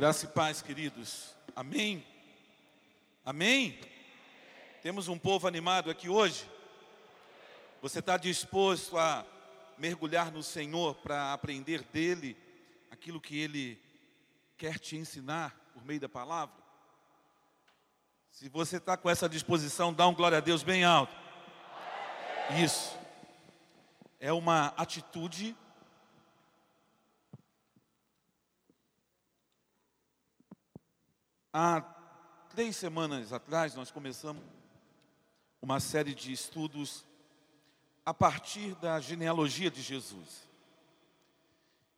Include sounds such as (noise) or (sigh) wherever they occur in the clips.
Graça e paz, queridos. Amém? Amém? Temos um povo animado aqui hoje? Você está disposto a mergulhar no Senhor para aprender dele aquilo que ele quer te ensinar por meio da palavra? Se você está com essa disposição, dá um glória a Deus bem alto. Isso. É uma atitude Há três semanas atrás, nós começamos uma série de estudos a partir da genealogia de Jesus.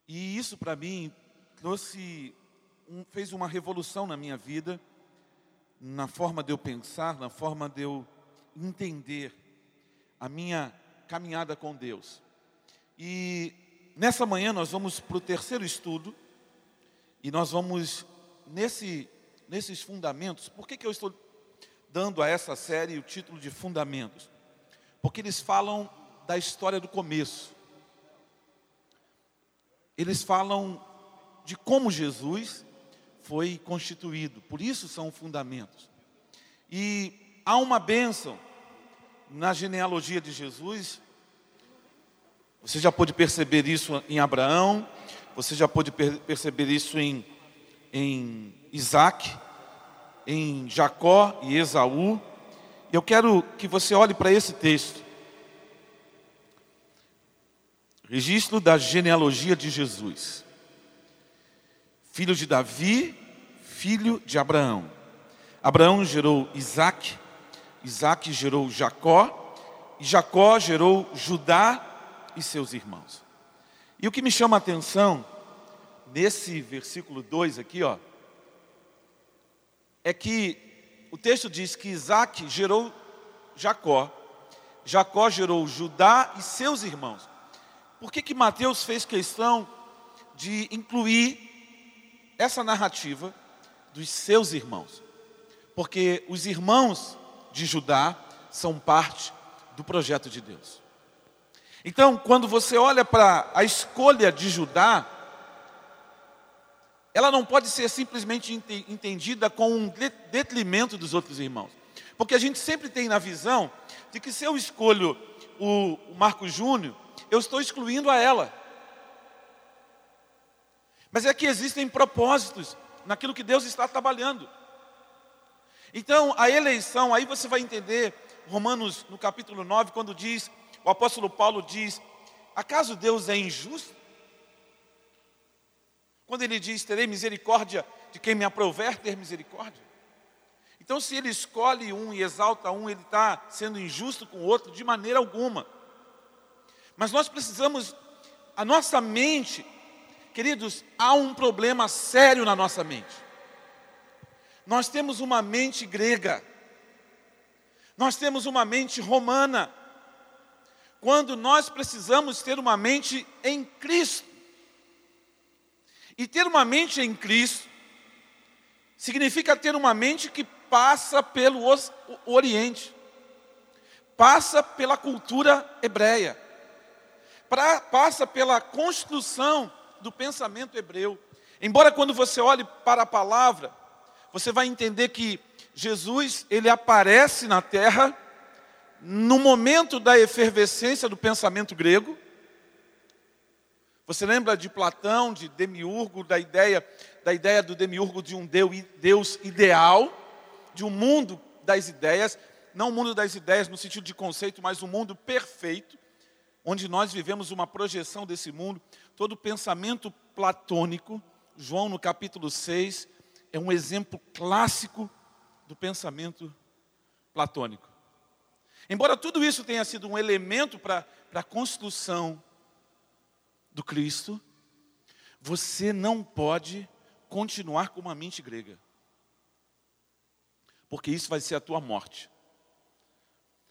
E isso para mim trouxe, um, fez uma revolução na minha vida, na forma de eu pensar, na forma de eu entender a minha caminhada com Deus. E nessa manhã nós vamos para o terceiro estudo, e nós vamos, nesse nesses fundamentos, por que, que eu estou dando a essa série o título de Fundamentos? Porque eles falam da história do começo. Eles falam de como Jesus foi constituído, por isso são fundamentos. E há uma bênção na genealogia de Jesus. Você já pôde perceber isso em Abraão, você já pôde per perceber isso em, em Isaac, em Jacó e Esaú. Eu quero que você olhe para esse texto. Registro da genealogia de Jesus. Filho de Davi, filho de Abraão. Abraão gerou Isaac, Isaac gerou Jacó, e Jacó gerou Judá e seus irmãos. E o que me chama a atenção, nesse versículo 2 aqui, ó, é que o texto diz que Isaac gerou Jacó, Jacó gerou Judá e seus irmãos. Por que, que Mateus fez questão de incluir essa narrativa dos seus irmãos? Porque os irmãos de Judá são parte do projeto de Deus. Então, quando você olha para a escolha de Judá, ela não pode ser simplesmente entendida com um detrimento dos outros irmãos. Porque a gente sempre tem na visão de que se eu escolho o Marco Júnior, eu estou excluindo a ela. Mas é que existem propósitos naquilo que Deus está trabalhando. Então, a eleição, aí você vai entender Romanos no capítulo 9, quando diz, o apóstolo Paulo diz: acaso Deus é injusto? Quando ele diz: Terei misericórdia de quem me aprover ter misericórdia. Então, se ele escolhe um e exalta um, ele está sendo injusto com o outro de maneira alguma. Mas nós precisamos, a nossa mente, queridos, há um problema sério na nossa mente. Nós temos uma mente grega, nós temos uma mente romana, quando nós precisamos ter uma mente em Cristo. E ter uma mente em Cristo significa ter uma mente que passa pelo Oriente, passa pela cultura hebreia, pra, passa pela construção do pensamento hebreu. Embora quando você olhe para a palavra, você vai entender que Jesus, ele aparece na terra no momento da efervescência do pensamento grego, você lembra de Platão, de Demiurgo, da ideia, da ideia do Demiurgo de um Deus ideal, de um mundo das ideias, não o mundo das ideias no sentido de conceito, mas um mundo perfeito, onde nós vivemos uma projeção desse mundo. Todo pensamento platônico, João no capítulo 6, é um exemplo clássico do pensamento platônico. Embora tudo isso tenha sido um elemento para a construção do Cristo, você não pode continuar com uma mente grega. Porque isso vai ser a tua morte.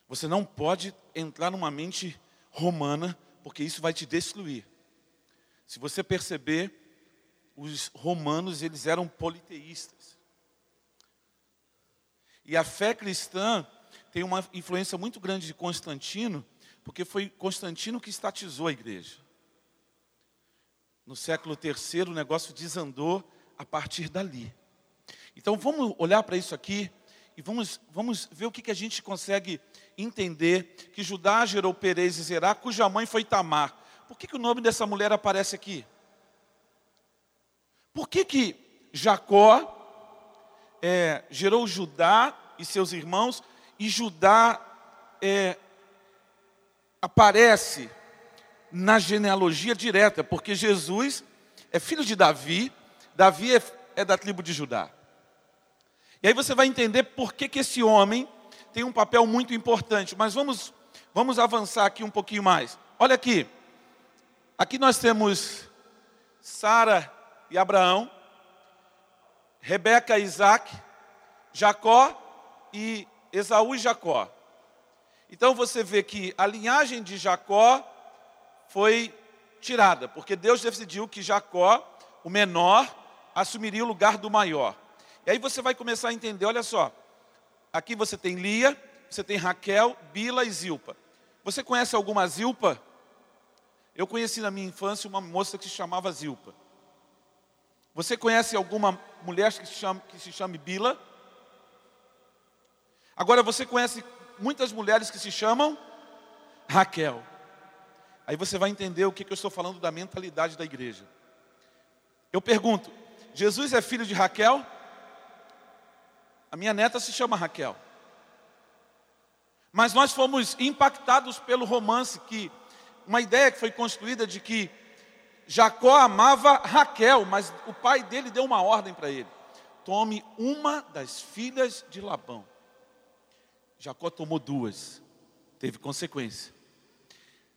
Você não pode entrar numa mente romana, porque isso vai te destruir. Se você perceber, os romanos, eles eram politeístas. E a fé cristã tem uma influência muito grande de Constantino, porque foi Constantino que estatizou a igreja no século III, o negócio desandou a partir dali. Então vamos olhar para isso aqui e vamos, vamos ver o que, que a gente consegue entender que Judá gerou Perez e Zerá, cuja mãe foi Tamar. Por que, que o nome dessa mulher aparece aqui? Por que, que Jacó é, gerou Judá e seus irmãos, e Judá é, aparece na genealogia direta, porque Jesus é filho de Davi, Davi é, é da tribo de Judá. E aí você vai entender por que, que esse homem tem um papel muito importante. Mas vamos, vamos avançar aqui um pouquinho mais. Olha aqui. Aqui nós temos Sara e Abraão, Rebeca e Isaac, Jacó e Esaú e Jacó. Então você vê que a linhagem de Jacó foi tirada, porque Deus decidiu que Jacó, o menor, assumiria o lugar do maior. E aí você vai começar a entender, olha só. Aqui você tem Lia, você tem Raquel, Bila e Zilpa. Você conhece alguma Zilpa? Eu conheci na minha infância uma moça que se chamava Zilpa. Você conhece alguma mulher que se chama, que se chame Bila? Agora você conhece muitas mulheres que se chamam Raquel. Aí você vai entender o que, eu estou falando da mentalidade da igreja. Eu pergunto: Jesus é filho de Raquel? A minha neta se chama Raquel. Mas nós fomos impactados pelo romance que uma ideia que foi construída de que Jacó amava Raquel, mas o pai dele deu uma ordem para ele: tome uma das filhas de Labão. Jacó tomou duas, teve consequência.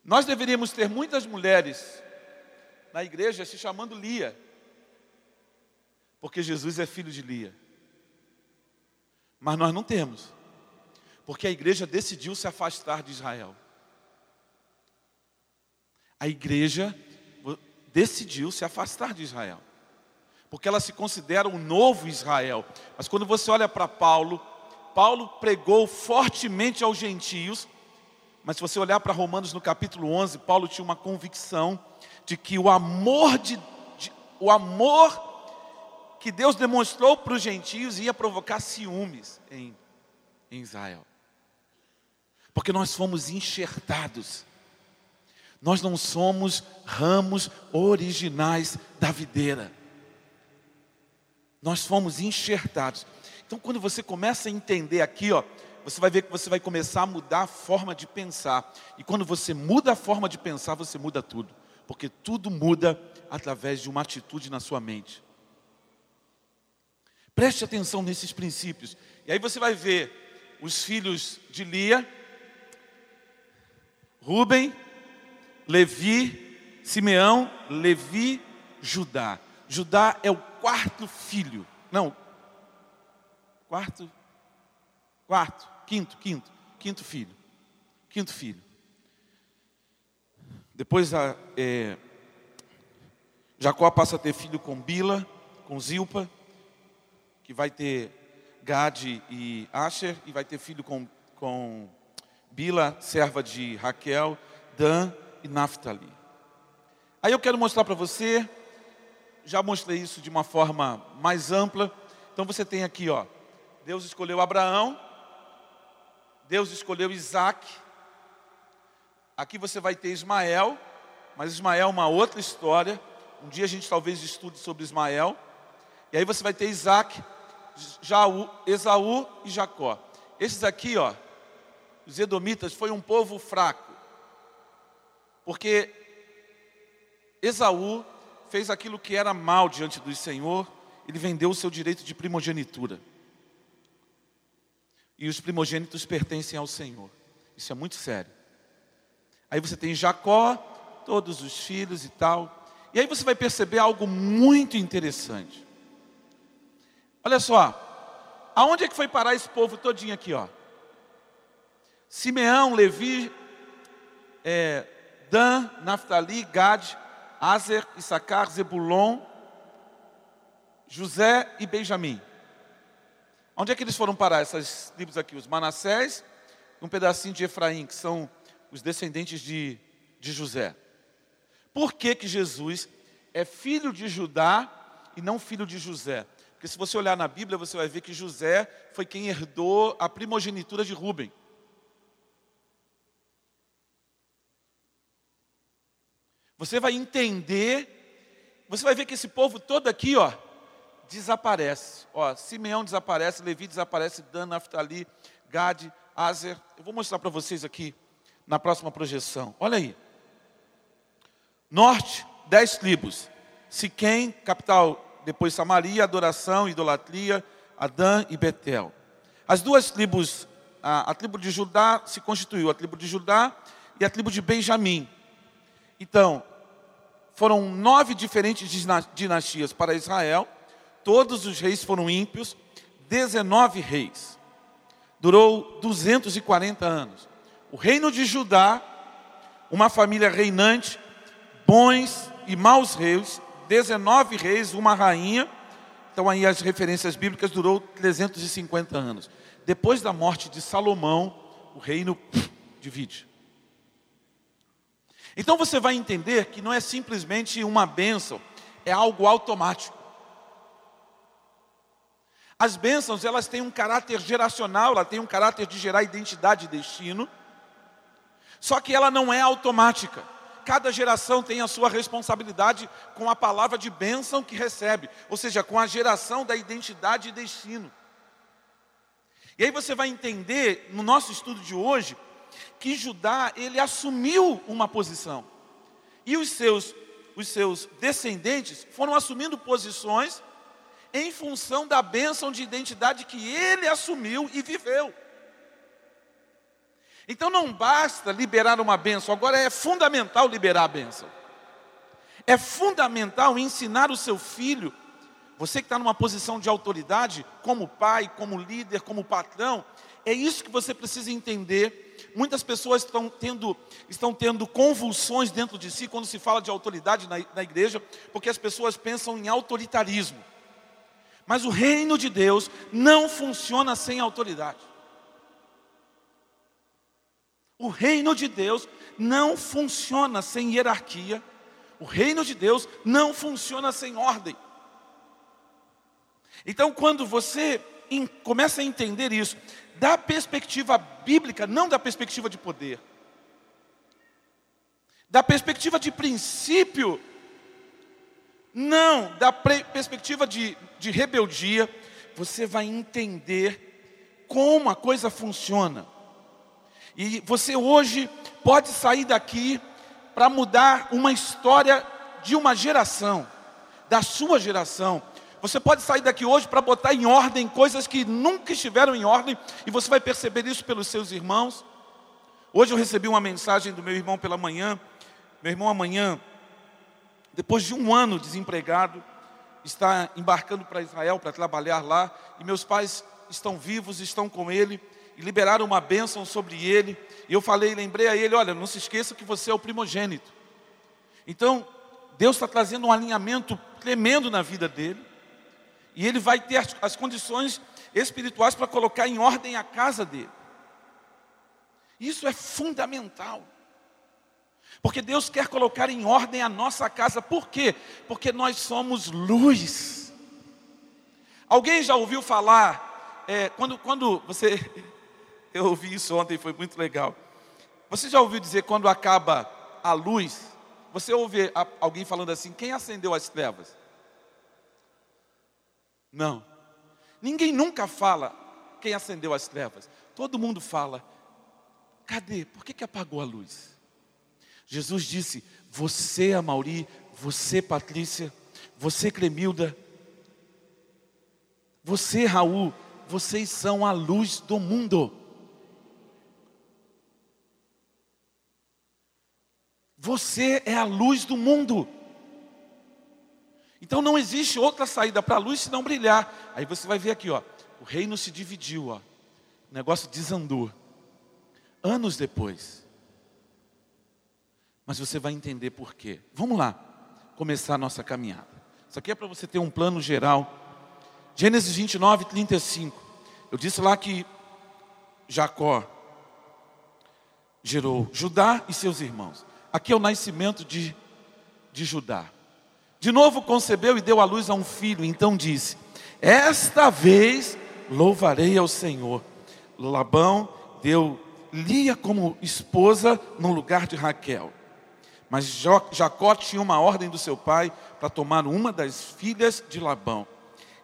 Nós deveríamos ter muitas mulheres na igreja se chamando Lia, porque Jesus é filho de Lia. Mas nós não temos, porque a igreja decidiu se afastar de Israel. A igreja decidiu se afastar de Israel, porque ela se considera um novo Israel. Mas quando você olha para Paulo, Paulo pregou fortemente aos gentios, mas se você olhar para Romanos no capítulo 11, Paulo tinha uma convicção de que o amor de, de o amor que Deus demonstrou para os gentios ia provocar ciúmes em, em Israel. Porque nós fomos enxertados. Nós não somos ramos originais da videira. Nós fomos enxertados. Então, quando você começa a entender aqui, ó, você vai ver que você vai começar a mudar a forma de pensar. E quando você muda a forma de pensar, você muda tudo. Porque tudo muda através de uma atitude na sua mente. Preste atenção nesses princípios. E aí você vai ver os filhos de Lia, Rubem, Levi, Simeão, Levi, Judá. Judá é o quarto filho. Não, quarto, quarto, quinto, quinto, quinto filho. Quinto filho. Depois a, é, Jacó passa a ter filho com Bila, com Zilpa que vai ter Gade e Asher, e vai ter filho com, com Bila, serva de Raquel, Dan e Naphtali. Aí eu quero mostrar para você, já mostrei isso de uma forma mais ampla. Então você tem aqui, ó, Deus escolheu Abraão, Deus escolheu Isaac. Aqui você vai ter Ismael, mas Ismael é uma outra história. Um dia a gente talvez estude sobre Ismael. E aí você vai ter Isaac, Jaú, Esaú e Jacó. Esses aqui, ó, os edomitas, foi um povo fraco. Porque Esaú fez aquilo que era mal diante do Senhor, ele vendeu o seu direito de primogenitura. E os primogênitos pertencem ao Senhor. Isso é muito sério. Aí você tem Jacó, todos os filhos e tal. E aí você vai perceber algo muito interessante. Olha só, aonde é que foi parar esse povo todinho aqui, ó? Simeão, Levi, é, Dan, Naftali, Gad, Azer, Issacar, Zebulon, José e Benjamim. Onde é que eles foram parar, essas tribos aqui? Os Manassés, um pedacinho de Efraim, que são os descendentes de, de José. Por que que Jesus é filho de Judá e não filho de José. Porque se você olhar na Bíblia, você vai ver que José foi quem herdou a primogenitura de Rubem. Você vai entender, você vai ver que esse povo todo aqui, ó, desaparece. Ó, Simeão desaparece, Levi desaparece, Dan, Naftali, Gad, Azer. Eu vou mostrar para vocês aqui na próxima projeção. Olha aí. Norte, dez tribos. Siquém, capital, depois Samaria, adoração, idolatria, Adã e Betel. As duas tribos, a, a tribo de Judá se constituiu, a tribo de Judá e a tribo de Benjamim. Então, foram nove diferentes dinastias para Israel, todos os reis foram ímpios, 19 reis. Durou 240 anos. O reino de Judá, uma família reinante, bons e maus reis, 19 reis, uma rainha. Então aí as referências bíblicas durou 350 anos. Depois da morte de Salomão, o reino divide. Então você vai entender que não é simplesmente uma bênção, é algo automático. As bênçãos, elas têm um caráter geracional, ela tem um caráter de gerar identidade e destino. Só que ela não é automática. Cada geração tem a sua responsabilidade com a palavra de bênção que recebe, ou seja, com a geração da identidade e destino. E aí você vai entender no nosso estudo de hoje que Judá, ele assumiu uma posição. E os seus, os seus descendentes foram assumindo posições em função da bênção de identidade que ele assumiu e viveu. Então não basta liberar uma bênção, agora é fundamental liberar a bênção. É fundamental ensinar o seu filho, você que está numa posição de autoridade, como pai, como líder, como patrão, é isso que você precisa entender Muitas pessoas estão tendo, estão tendo convulsões dentro de si quando se fala de autoridade na, na igreja, porque as pessoas pensam em autoritarismo. Mas o reino de Deus não funciona sem autoridade. O reino de Deus não funciona sem hierarquia. O reino de Deus não funciona sem ordem. Então, quando você começa a entender isso, da perspectiva bíblica, não da perspectiva de poder, da perspectiva de princípio, não da perspectiva de, de rebeldia, você vai entender como a coisa funciona. E você hoje pode sair daqui para mudar uma história de uma geração, da sua geração, você pode sair daqui hoje para botar em ordem coisas que nunca estiveram em ordem, e você vai perceber isso pelos seus irmãos. Hoje eu recebi uma mensagem do meu irmão pela manhã. Meu irmão, amanhã, depois de um ano desempregado, está embarcando para Israel para trabalhar lá, e meus pais estão vivos, estão com ele, e liberaram uma bênção sobre ele. E eu falei, lembrei a ele: olha, não se esqueça que você é o primogênito. Então, Deus está trazendo um alinhamento tremendo na vida dele e ele vai ter as, as condições espirituais para colocar em ordem a casa dele. Isso é fundamental. Porque Deus quer colocar em ordem a nossa casa. Por quê? Porque nós somos luz. Alguém já ouviu falar, é, quando, quando você. (laughs) Eu ouvi isso ontem, foi muito legal. Você já ouviu dizer quando acaba a luz? Você ouve alguém falando assim: quem acendeu as trevas? Não. Ninguém nunca fala quem acendeu as trevas. Todo mundo fala: cadê? Por que, que apagou a luz? Jesus disse: Você, Amauri, você, Patrícia, você, Cremilda, você, Raul, vocês são a luz do mundo. Você é a luz do mundo. Então não existe outra saída para a luz senão brilhar. Aí você vai ver aqui, ó, o reino se dividiu, ó. O negócio desandou. Anos depois. Mas você vai entender por quê. Vamos lá, começar a nossa caminhada. Isso aqui é para você ter um plano geral. Gênesis 29, 35. Eu disse lá que Jacó gerou Judá e seus irmãos. Aqui é o nascimento de, de Judá. De novo concebeu e deu à luz a um filho, então disse: Esta vez louvarei ao Senhor. Labão deu Lia como esposa no lugar de Raquel. Mas Jacó tinha uma ordem do seu pai para tomar uma das filhas de Labão.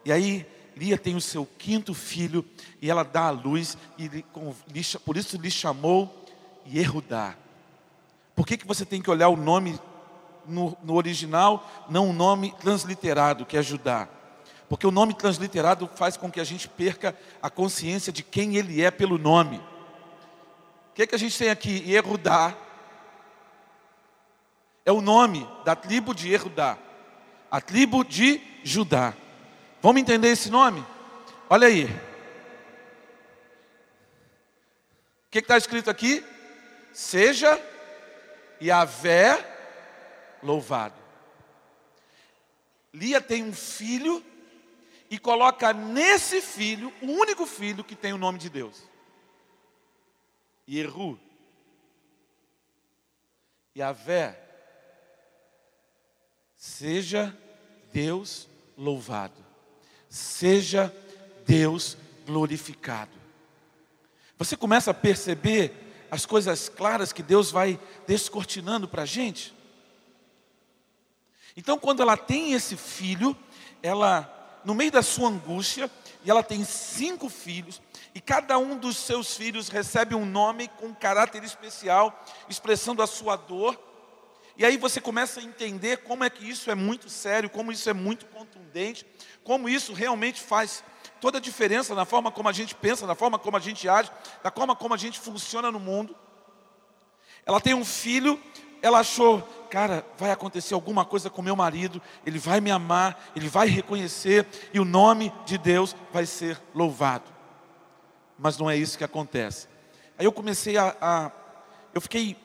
E aí Lia tem o seu quinto filho e ela dá à luz e por isso lhe chamou Yehudá. Por que, que você tem que olhar o nome no, no original, não o nome transliterado, que é Judá? Porque o nome transliterado faz com que a gente perca a consciência de quem ele é pelo nome. O que, que a gente tem aqui? Yehudá. É o nome da tribo de Yehudá. A tribo de Judá. Vamos entender esse nome? Olha aí. O que está escrito aqui? Seja Yahvé louvado. Lia tem um filho e coloca nesse filho, o único filho que tem o nome de Deus. Yeru. Yahvé. Seja Deus louvado. Seja Deus glorificado. Você começa a perceber as coisas claras que Deus vai descortinando para a gente. Então, quando ela tem esse filho, ela, no meio da sua angústia, e ela tem cinco filhos, e cada um dos seus filhos recebe um nome com caráter especial, expressando a sua dor. E aí você começa a entender como é que isso é muito sério, como isso é muito contundente, como isso realmente faz toda a diferença na forma como a gente pensa, na forma como a gente age, na forma como a gente funciona no mundo. Ela tem um filho, ela achou, cara, vai acontecer alguma coisa com meu marido, ele vai me amar, ele vai reconhecer e o nome de Deus vai ser louvado. Mas não é isso que acontece. Aí eu comecei a, a eu fiquei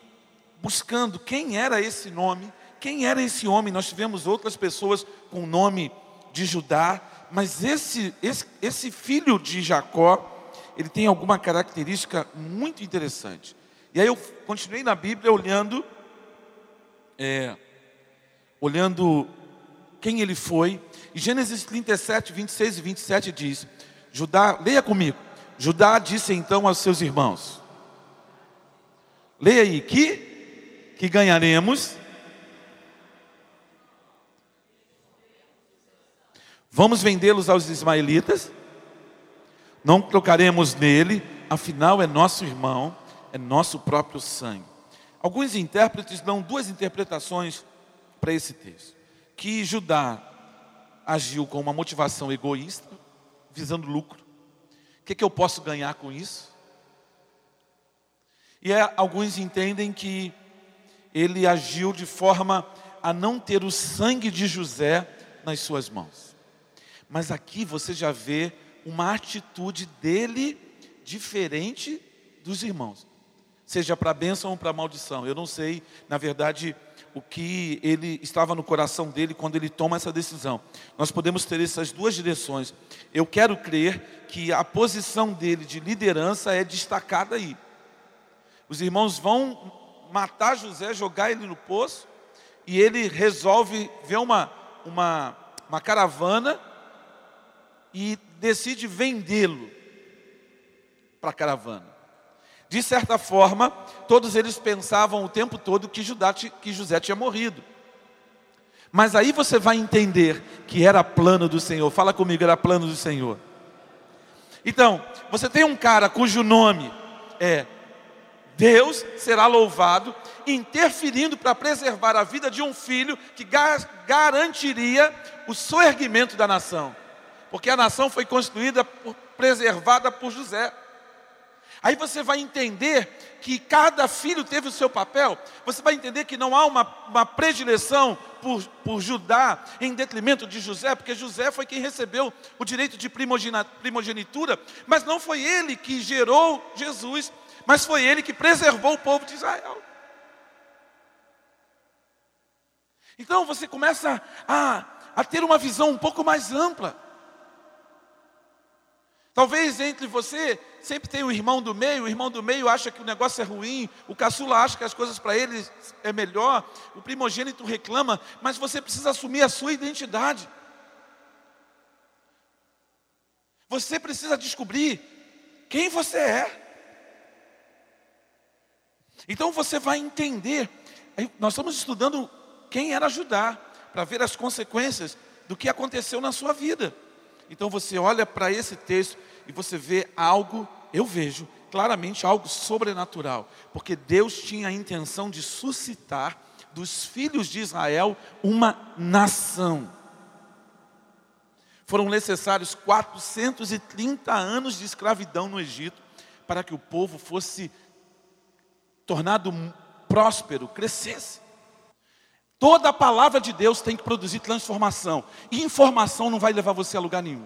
buscando quem era esse nome, quem era esse homem. Nós tivemos outras pessoas com o nome de Judá, mas esse, esse, esse filho de Jacó, ele tem alguma característica muito interessante. E aí eu continuei na Bíblia olhando, é, olhando quem ele foi. E Gênesis 37, 26 e 27 diz: Judá, leia comigo. Judá disse então aos seus irmãos: Leia aí, que, que ganharemos Vamos vendê-los aos ismaelitas? Não tocaremos nele, afinal é nosso irmão, é nosso próprio sangue. Alguns intérpretes dão duas interpretações para esse texto: que Judá agiu com uma motivação egoísta, visando lucro. O que, é que eu posso ganhar com isso? E é, alguns entendem que ele agiu de forma a não ter o sangue de José nas suas mãos. Mas aqui você já vê uma atitude dele diferente dos irmãos, seja para a bênção ou para a maldição. Eu não sei, na verdade, o que ele estava no coração dele quando ele toma essa decisão. Nós podemos ter essas duas direções. Eu quero crer que a posição dele de liderança é destacada aí. Os irmãos vão matar José, jogar ele no poço, e ele resolve ver uma, uma, uma caravana e decide vendê-lo para a caravana. De certa forma, todos eles pensavam o tempo todo que, Judá, que José tinha morrido. Mas aí você vai entender que era plano do Senhor. Fala comigo, era plano do Senhor. Então, você tem um cara cujo nome é Deus será louvado, interferindo para preservar a vida de um filho que garantiria o soerguimento da nação porque a nação foi construída, por, preservada por José. Aí você vai entender que cada filho teve o seu papel, você vai entender que não há uma, uma predileção por, por Judá em detrimento de José, porque José foi quem recebeu o direito de primogenitura, mas não foi ele que gerou Jesus, mas foi ele que preservou o povo de Israel. Então você começa a, a ter uma visão um pouco mais ampla. Talvez entre você sempre tem o irmão do meio, o irmão do meio acha que o negócio é ruim, o caçula acha que as coisas para ele é melhor, o primogênito reclama, mas você precisa assumir a sua identidade. Você precisa descobrir quem você é. Então você vai entender. Nós estamos estudando quem era Judá, para ver as consequências do que aconteceu na sua vida. Então você olha para esse texto e você vê algo, eu vejo claramente algo sobrenatural, porque Deus tinha a intenção de suscitar dos filhos de Israel uma nação. Foram necessários 430 anos de escravidão no Egito para que o povo fosse tornado próspero, crescesse. Toda a palavra de Deus tem que produzir transformação. E informação não vai levar você a lugar nenhum.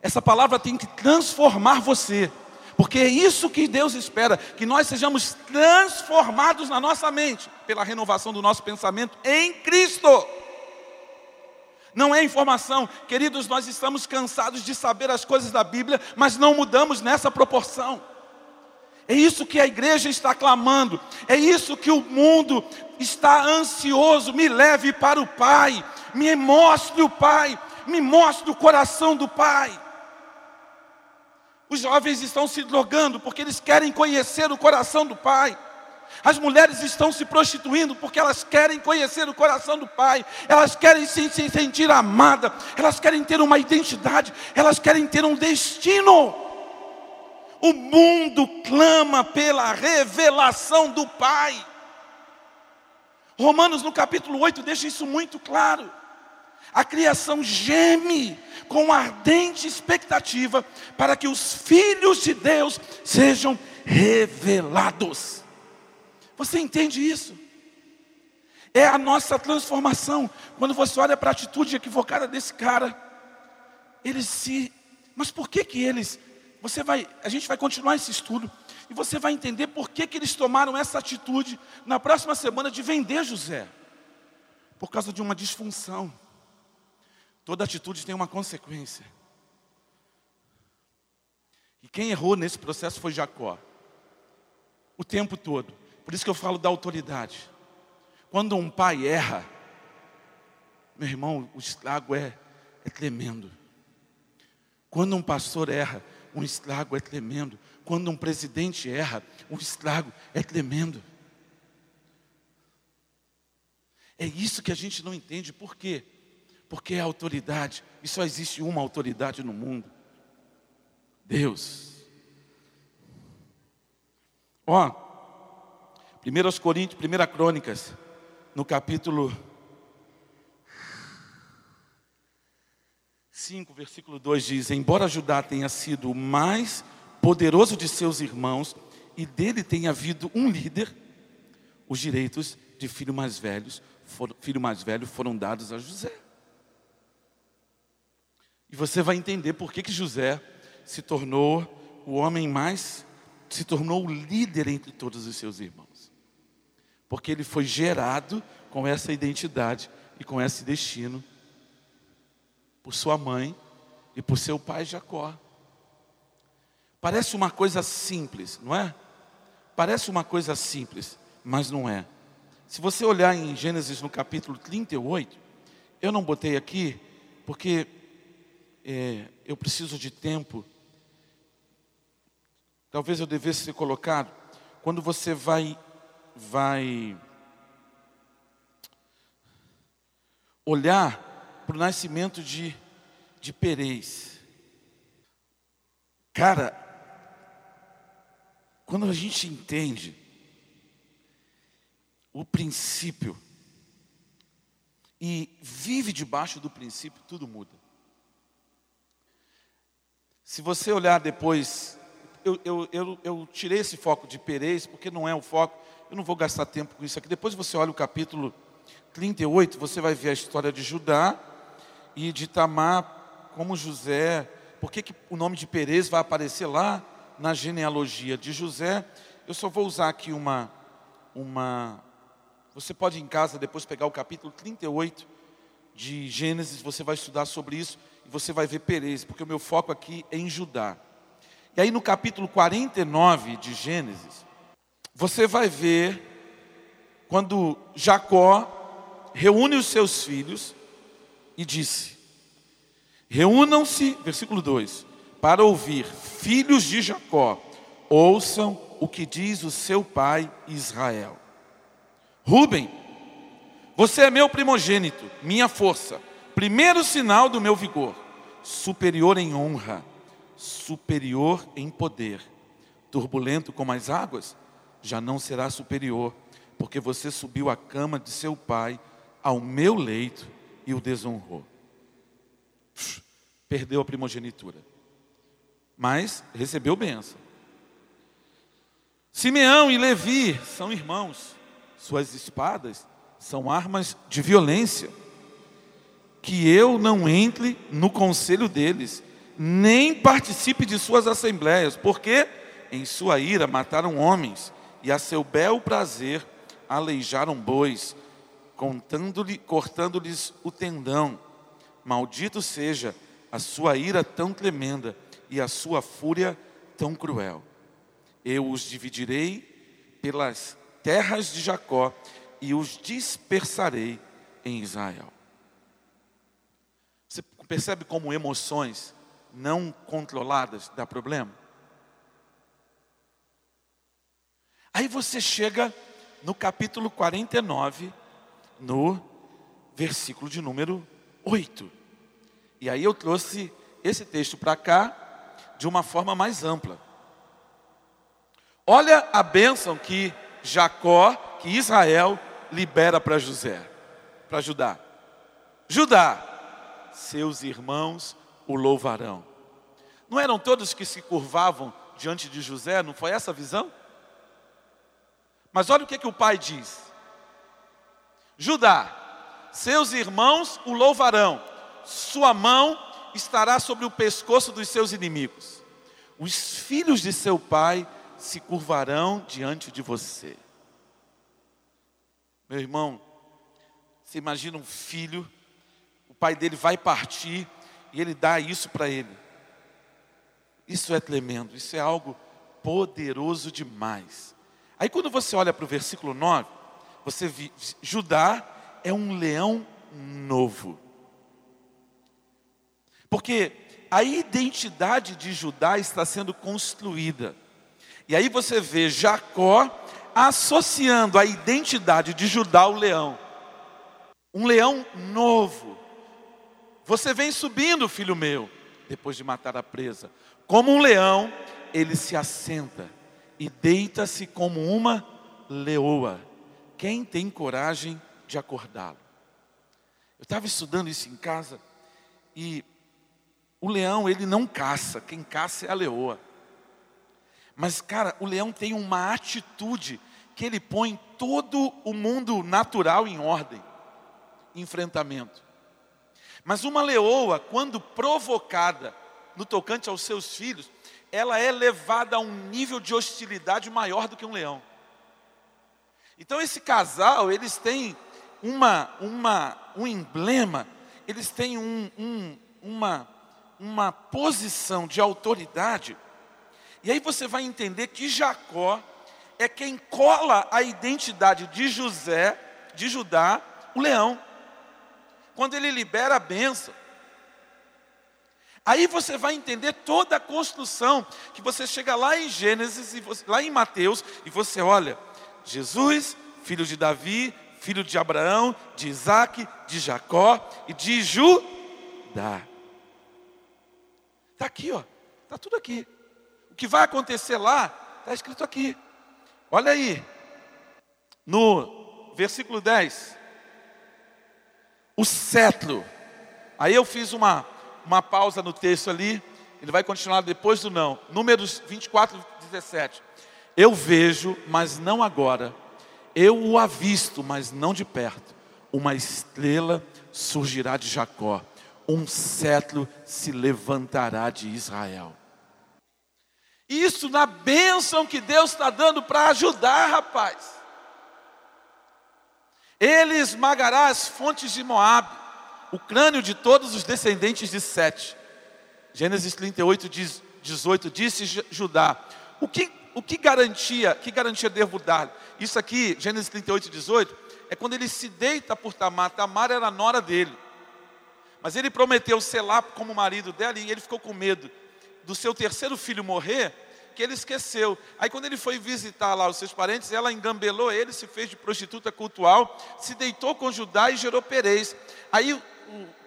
Essa palavra tem que transformar você. Porque é isso que Deus espera, que nós sejamos transformados na nossa mente, pela renovação do nosso pensamento em Cristo. Não é informação, queridos, nós estamos cansados de saber as coisas da Bíblia, mas não mudamos nessa proporção. É isso que a igreja está clamando, é isso que o mundo está ansioso. Me leve para o Pai, me mostre o Pai, me mostre o coração do Pai. Os jovens estão se drogando porque eles querem conhecer o coração do Pai. As mulheres estão se prostituindo porque elas querem conhecer o coração do Pai, elas querem se, se sentir amada, elas querem ter uma identidade, elas querem ter um destino. O mundo clama pela revelação do Pai. Romanos no capítulo 8 deixa isso muito claro. A criação geme com ardente expectativa para que os filhos de Deus sejam revelados. Você entende isso? É a nossa transformação. Quando você olha para a atitude equivocada desse cara, eles se. Mas por que que eles você vai, a gente vai continuar esse estudo e você vai entender por que, que eles tomaram essa atitude na próxima semana de vender José. Por causa de uma disfunção. Toda atitude tem uma consequência. E quem errou nesse processo foi Jacó. O tempo todo. Por isso que eu falo da autoridade. Quando um pai erra, meu irmão, o estrago é, é tremendo. Quando um pastor erra, um estrago é tremendo. Quando um presidente erra, um estrago é tremendo. É isso que a gente não entende. Por quê? Porque é autoridade. E só existe uma autoridade no mundo: Deus. Ó, 1 Coríntios, 1 Crônicas, no capítulo 5, versículo 2 diz: Embora Judá tenha sido o mais poderoso de seus irmãos, e dele tenha havido um líder, os direitos de filho mais velhos, filho mais velho foram dados a José. E você vai entender por que, que José se tornou o homem mais, se tornou o líder entre todos os seus irmãos. Porque ele foi gerado com essa identidade e com esse destino por sua mãe e por seu pai Jacó. Parece uma coisa simples, não é? Parece uma coisa simples, mas não é. Se você olhar em Gênesis no capítulo 38, eu não botei aqui, porque é, eu preciso de tempo. Talvez eu devesse ter colocado, quando você vai, vai olhar para o nascimento de, de Perez. Cara, quando a gente entende o princípio e vive debaixo do princípio, tudo muda. Se você olhar depois, eu, eu, eu, eu tirei esse foco de Perez, porque não é o foco, eu não vou gastar tempo com isso aqui. Depois você olha o capítulo 38, você vai ver a história de Judá, e de Tamar como José. Por que, que o nome de Perez vai aparecer lá na genealogia de José? Eu só vou usar aqui uma, uma. Você pode em casa depois pegar o capítulo 38 de Gênesis, você vai estudar sobre isso e você vai ver Perez, porque o meu foco aqui é em Judá. E aí no capítulo 49 de Gênesis, você vai ver quando Jacó reúne os seus filhos e disse: Reúnam-se, versículo 2, para ouvir, filhos de Jacó, ouçam o que diz o seu pai Israel. Rubem, você é meu primogênito, minha força, primeiro sinal do meu vigor, superior em honra superior em poder. Turbulento como as águas, já não será superior, porque você subiu à cama de seu pai, ao meu leito, e o desonrou. Perdeu a primogenitura, mas recebeu bênção. Simeão e Levi são irmãos, suas espadas são armas de violência. Que eu não entre no conselho deles, nem participe de suas assembleias, porque em sua ira mataram homens, e a seu bel prazer aleijaram bois, cortando-lhes o tendão. Maldito seja a sua ira tão tremenda e a sua fúria tão cruel. Eu os dividirei pelas terras de Jacó e os dispersarei em Israel. Você percebe como emoções não controladas dá problema? Aí você chega no capítulo 49, no versículo de número 8. E aí eu trouxe esse texto para cá de uma forma mais ampla. Olha a bênção que Jacó, que Israel libera para José, para Judá. Judá, seus irmãos o louvarão. Não eram todos que se curvavam diante de José? Não foi essa a visão? Mas olha o que, que o pai diz: Judá, seus irmãos o louvarão, sua mão estará sobre o pescoço dos seus inimigos. Os filhos de seu pai se curvarão diante de você. Meu irmão, você imagina um filho, o pai dele vai partir, e ele dá isso para ele. Isso é tremendo, isso é algo poderoso demais. Aí quando você olha para o versículo 9, você vê, Judá é um leão novo. Porque a identidade de Judá está sendo construída. E aí você vê Jacó associando a identidade de Judá ao leão. Um leão novo, você vem subindo, filho meu, depois de matar a presa. Como um leão, ele se assenta e deita-se como uma leoa. Quem tem coragem de acordá-lo? Eu estava estudando isso em casa e o leão, ele não caça, quem caça é a leoa. Mas, cara, o leão tem uma atitude que ele põe todo o mundo natural em ordem, enfrentamento. Mas uma leoa, quando provocada no tocante aos seus filhos, ela é levada a um nível de hostilidade maior do que um leão. Então esse casal, eles têm uma, uma, um emblema, eles têm um, um, uma, uma posição de autoridade. E aí você vai entender que Jacó é quem cola a identidade de José, de Judá, o leão quando ele libera a benção. Aí você vai entender toda a construção, que você chega lá em Gênesis, e você, lá em Mateus, e você olha, Jesus, filho de Davi, filho de Abraão, de Isaac, de Jacó e de Judá. Está aqui, ó. Está tudo aqui. O que vai acontecer lá, está escrito aqui. Olha aí. No versículo 10 o cetro. Aí eu fiz uma, uma pausa no texto ali, ele vai continuar depois do não. Números 24, 17. Eu vejo, mas não agora. Eu o avisto, mas não de perto. Uma estrela surgirá de Jacó. Um cetro se levantará de Israel. Isso na bênção que Deus está dando para ajudar, rapaz. Ele esmagará as fontes de Moabe, o crânio de todos os descendentes de Sete. Gênesis 38, 18, disse Judá, o que, o que garantia, que garantia devo dar? Isso aqui, Gênesis 38, 18, é quando ele se deita por Tamar, Tamar era a nora dele. Mas ele prometeu selar como marido dela e ele ficou com medo do seu terceiro filho morrer, que ele esqueceu. Aí quando ele foi visitar lá os seus parentes, ela engambelou ele, se fez de prostituta cultual, se deitou com Judá e gerou Perez. Aí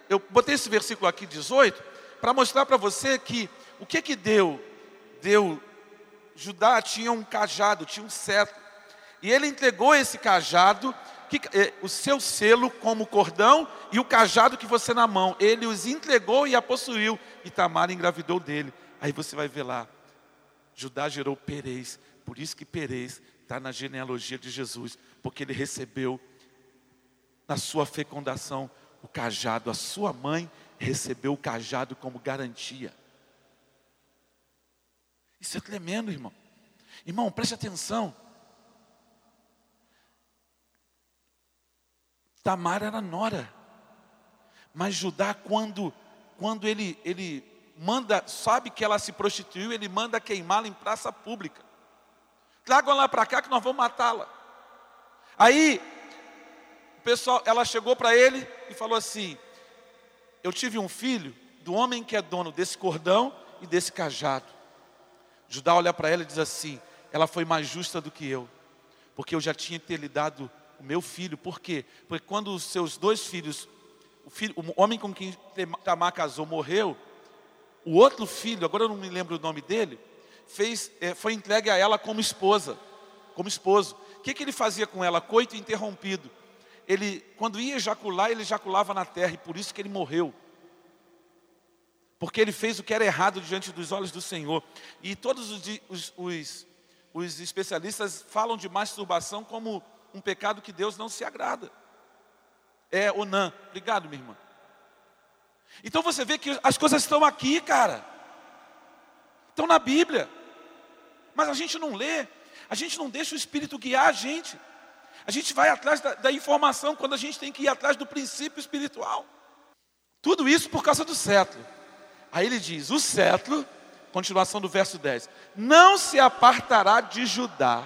eu botei esse versículo aqui 18 para mostrar para você que o que que deu? Deu Judá tinha um cajado, tinha um cetro. E ele entregou esse cajado que, eh, o seu selo como cordão e o cajado que você na mão. Ele os entregou e a possuiu. E Tamar engravidou dele. Aí você vai ver lá. Judá gerou Perez. Por isso que Perez está na genealogia de Jesus. Porque ele recebeu na sua fecundação o cajado. A sua mãe recebeu o cajado como garantia. Isso é tremendo, irmão. Irmão, preste atenção. Tamar era nora. Mas Judá, quando, quando ele, ele manda, sabe que ela se prostituiu, ele manda queimá-la em praça pública. Tragam ela para cá que nós vamos matá-la. Aí, o pessoal, ela chegou para ele e falou assim: Eu tive um filho do homem que é dono desse cordão e desse cajado. Judá olha para ela e diz assim: Ela foi mais justa do que eu, porque eu já tinha ter lhe dado o meu filho. Por quê? Porque quando os seus dois filhos, o, filho, o homem com quem Tamar casou morreu, o outro filho, agora eu não me lembro o nome dele, fez, é, foi entregue a ela como esposa, como esposo. O que, que ele fazia com ela? Coito interrompido. Ele, quando ia ejacular, ele ejaculava na terra, e por isso que ele morreu. Porque ele fez o que era errado diante dos olhos do Senhor. E todos os, os, os, os especialistas falam de masturbação como um pecado que Deus não se agrada. É Onã. Obrigado, minha irmã. Então você vê que as coisas estão aqui, cara. Estão na Bíblia. Mas a gente não lê. A gente não deixa o Espírito guiar a gente. A gente vai atrás da, da informação quando a gente tem que ir atrás do princípio espiritual. Tudo isso por causa do cetro. Aí ele diz: o cetro, continuação do verso 10, não se apartará de Judá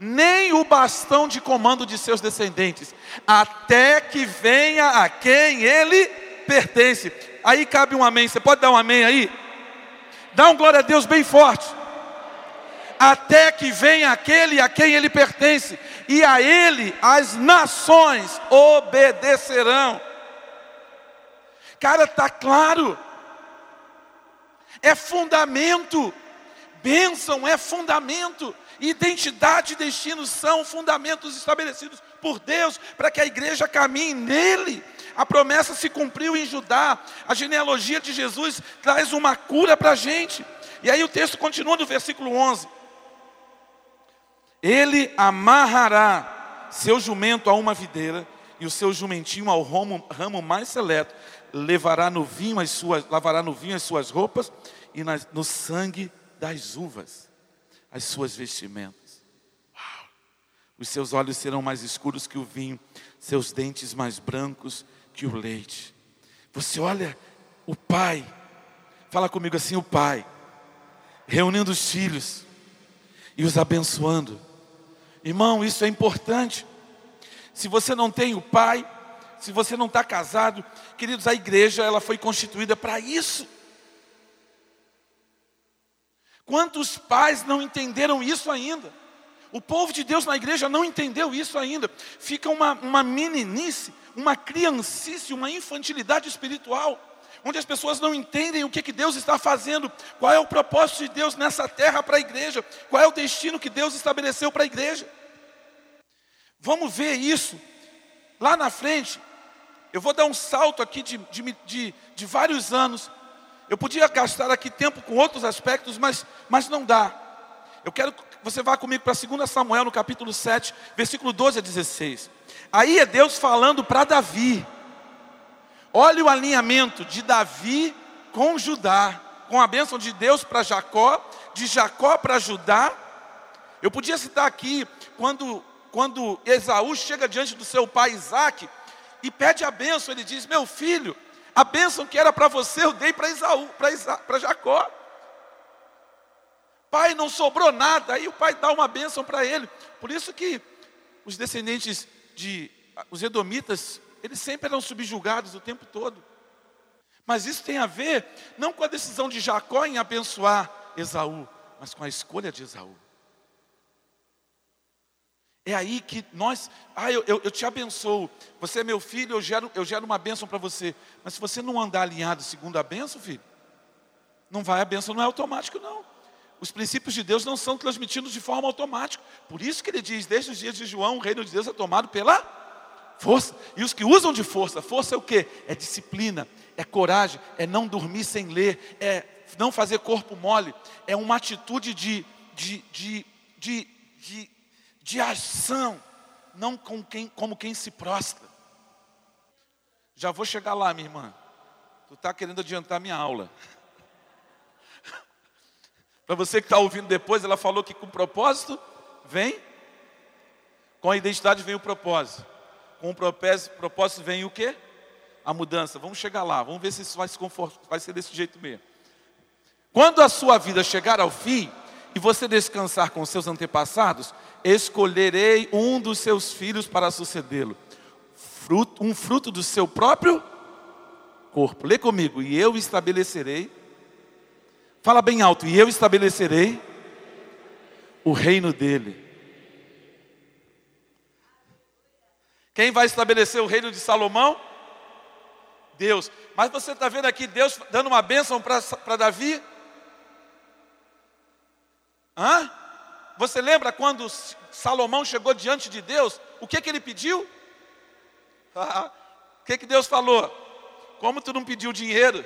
nem o bastão de comando de seus descendentes, até que venha a quem ele pertence. Aí cabe um amém. Você pode dar um amém aí? Dá um glória a Deus bem forte. Até que venha aquele a quem ele pertence, e a ele as nações obedecerão. Cara, está claro. É fundamento. Bênção é fundamento. Identidade e destino são fundamentos estabelecidos por Deus para que a igreja caminhe nele. A promessa se cumpriu em Judá. A genealogia de Jesus traz uma cura para a gente. E aí o texto continua no versículo 11: Ele amarrará seu jumento a uma videira e o seu jumentinho ao ramo, ramo mais seleto, levará no vinho as suas, lavará no vinho as suas roupas e na, no sangue das uvas as suas vestimentas. Uau. Os seus olhos serão mais escuros que o vinho, seus dentes mais brancos que o leite. Você olha o pai, fala comigo assim: o pai, reunindo os filhos e os abençoando. Irmão, isso é importante. Se você não tem o pai, se você não está casado, queridos, a igreja ela foi constituída para isso. Quantos pais não entenderam isso ainda? O povo de Deus na igreja não entendeu isso ainda. Fica uma, uma meninice, uma criancice, uma infantilidade espiritual, onde as pessoas não entendem o que, que Deus está fazendo, qual é o propósito de Deus nessa terra para a igreja, qual é o destino que Deus estabeleceu para a igreja. Vamos ver isso lá na frente. Eu vou dar um salto aqui de, de, de, de vários anos eu podia gastar aqui tempo com outros aspectos, mas, mas não dá. Eu quero que você vá comigo para 2 Samuel, no capítulo 7, versículo 12 a 16. Aí é Deus falando para Davi. Olha o alinhamento de Davi com Judá, com a bênção de Deus para Jacó, de Jacó para Judá. Eu podia citar aqui, quando, quando Esaú chega diante do seu pai Isaac, e pede a bênção. Ele diz: Meu filho, a bênção que era para você eu dei para Isaú, para Jacó. Pai, não sobrou nada. Aí o pai dá uma bênção para ele. Por isso que os descendentes de os edomitas, eles sempre eram subjugados o tempo todo. Mas isso tem a ver não com a decisão de Jacó em abençoar Esaú, mas com a escolha de Esaú. É aí que nós, ah, eu, eu, eu, te abençoo, você é meu filho, eu gero, eu gero uma bênção para você. Mas se você não andar alinhado segundo a bênção, filho, não vai, a bênção não é automático, não. Os princípios de Deus não são transmitidos de forma automática. Por isso que ele diz, desde os dias de João, o reino de Deus é tomado pela força. E os que usam de força, força é o que? É disciplina, é coragem, é não dormir sem ler, é não fazer corpo mole, é uma atitude de, de, de, de, de, de ação, não com quem, como quem se prostra. Já vou chegar lá, minha irmã. Tu está querendo adiantar minha aula. (laughs) Para você que está ouvindo depois, ela falou que com propósito vem, com a identidade vem o propósito. Com o propósito vem o quê? a mudança. Vamos chegar lá, vamos ver se isso vai, se vai ser desse jeito mesmo. Quando a sua vida chegar ao fim e você descansar com seus antepassados, escolherei um dos seus filhos para sucedê-lo, um fruto do seu próprio corpo. Lê comigo, e eu estabelecerei, fala bem alto, e eu estabelecerei o reino dele. Quem vai estabelecer o reino de Salomão? Deus. Mas você está vendo aqui Deus dando uma bênção para Davi? Hã? Você lembra quando Salomão chegou diante de Deus? O que, que ele pediu? (laughs) o que, que Deus falou? Como tu não pediu dinheiro,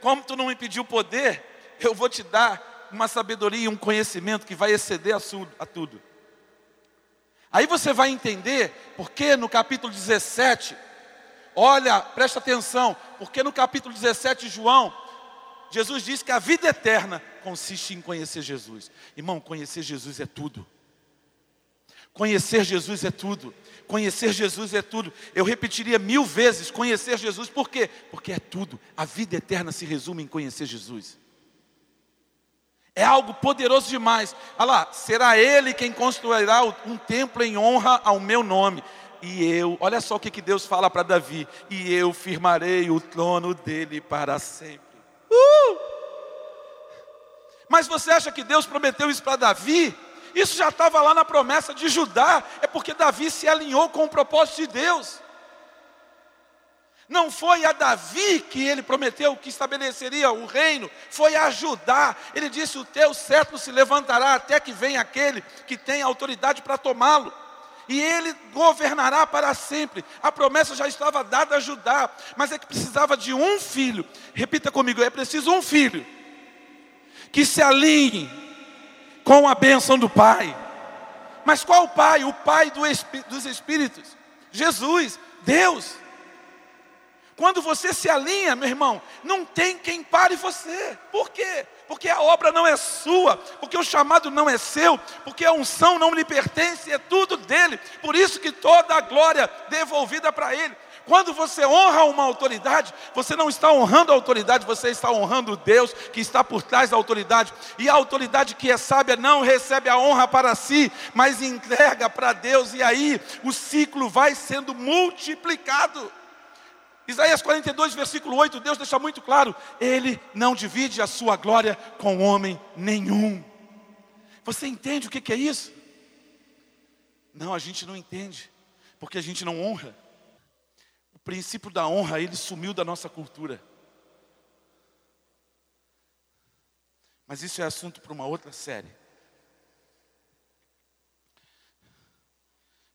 como tu não me pediu poder, eu vou te dar uma sabedoria e um conhecimento que vai exceder a, tudo. Aí você vai entender porque no capítulo 17 Olha, presta atenção, porque no capítulo 17 de João, Jesus diz que a vida eterna consiste em conhecer Jesus. Irmão, conhecer Jesus é tudo. Conhecer Jesus é tudo. Conhecer Jesus é tudo. Eu repetiria mil vezes: conhecer Jesus, por quê? Porque é tudo. A vida eterna se resume em conhecer Jesus. É algo poderoso demais. Olha lá, será Ele quem construirá um templo em honra ao meu nome e eu, olha só o que Deus fala para Davi, e eu firmarei o trono dele para sempre. Uh! Mas você acha que Deus prometeu isso para Davi? Isso já estava lá na promessa de Judá, é porque Davi se alinhou com o propósito de Deus. Não foi a Davi que ele prometeu que estabeleceria o reino, foi a Judá. Ele disse: O teu cetro se levantará até que venha aquele que tem autoridade para tomá-lo e ele governará para sempre. A promessa já estava dada a Judá, mas é que precisava de um filho. Repita comigo: é preciso um filho que se alinhe com a bênção do Pai. Mas qual o Pai? O Pai do dos Espíritos, Jesus, Deus. Quando você se alinha, meu irmão, não tem quem pare você. Por quê? Porque a obra não é sua, porque o chamado não é seu, porque a unção não lhe pertence, é tudo dele. Por isso que toda a glória devolvida para ele. Quando você honra uma autoridade, você não está honrando a autoridade, você está honrando Deus que está por trás da autoridade. E a autoridade que é sábia não recebe a honra para si, mas entrega para Deus, e aí o ciclo vai sendo multiplicado. Isaías 42, versículo 8, Deus deixa muito claro: Ele não divide a sua glória com homem nenhum. Você entende o que é isso? Não, a gente não entende, porque a gente não honra. O princípio da honra, ele sumiu da nossa cultura. Mas isso é assunto para uma outra série.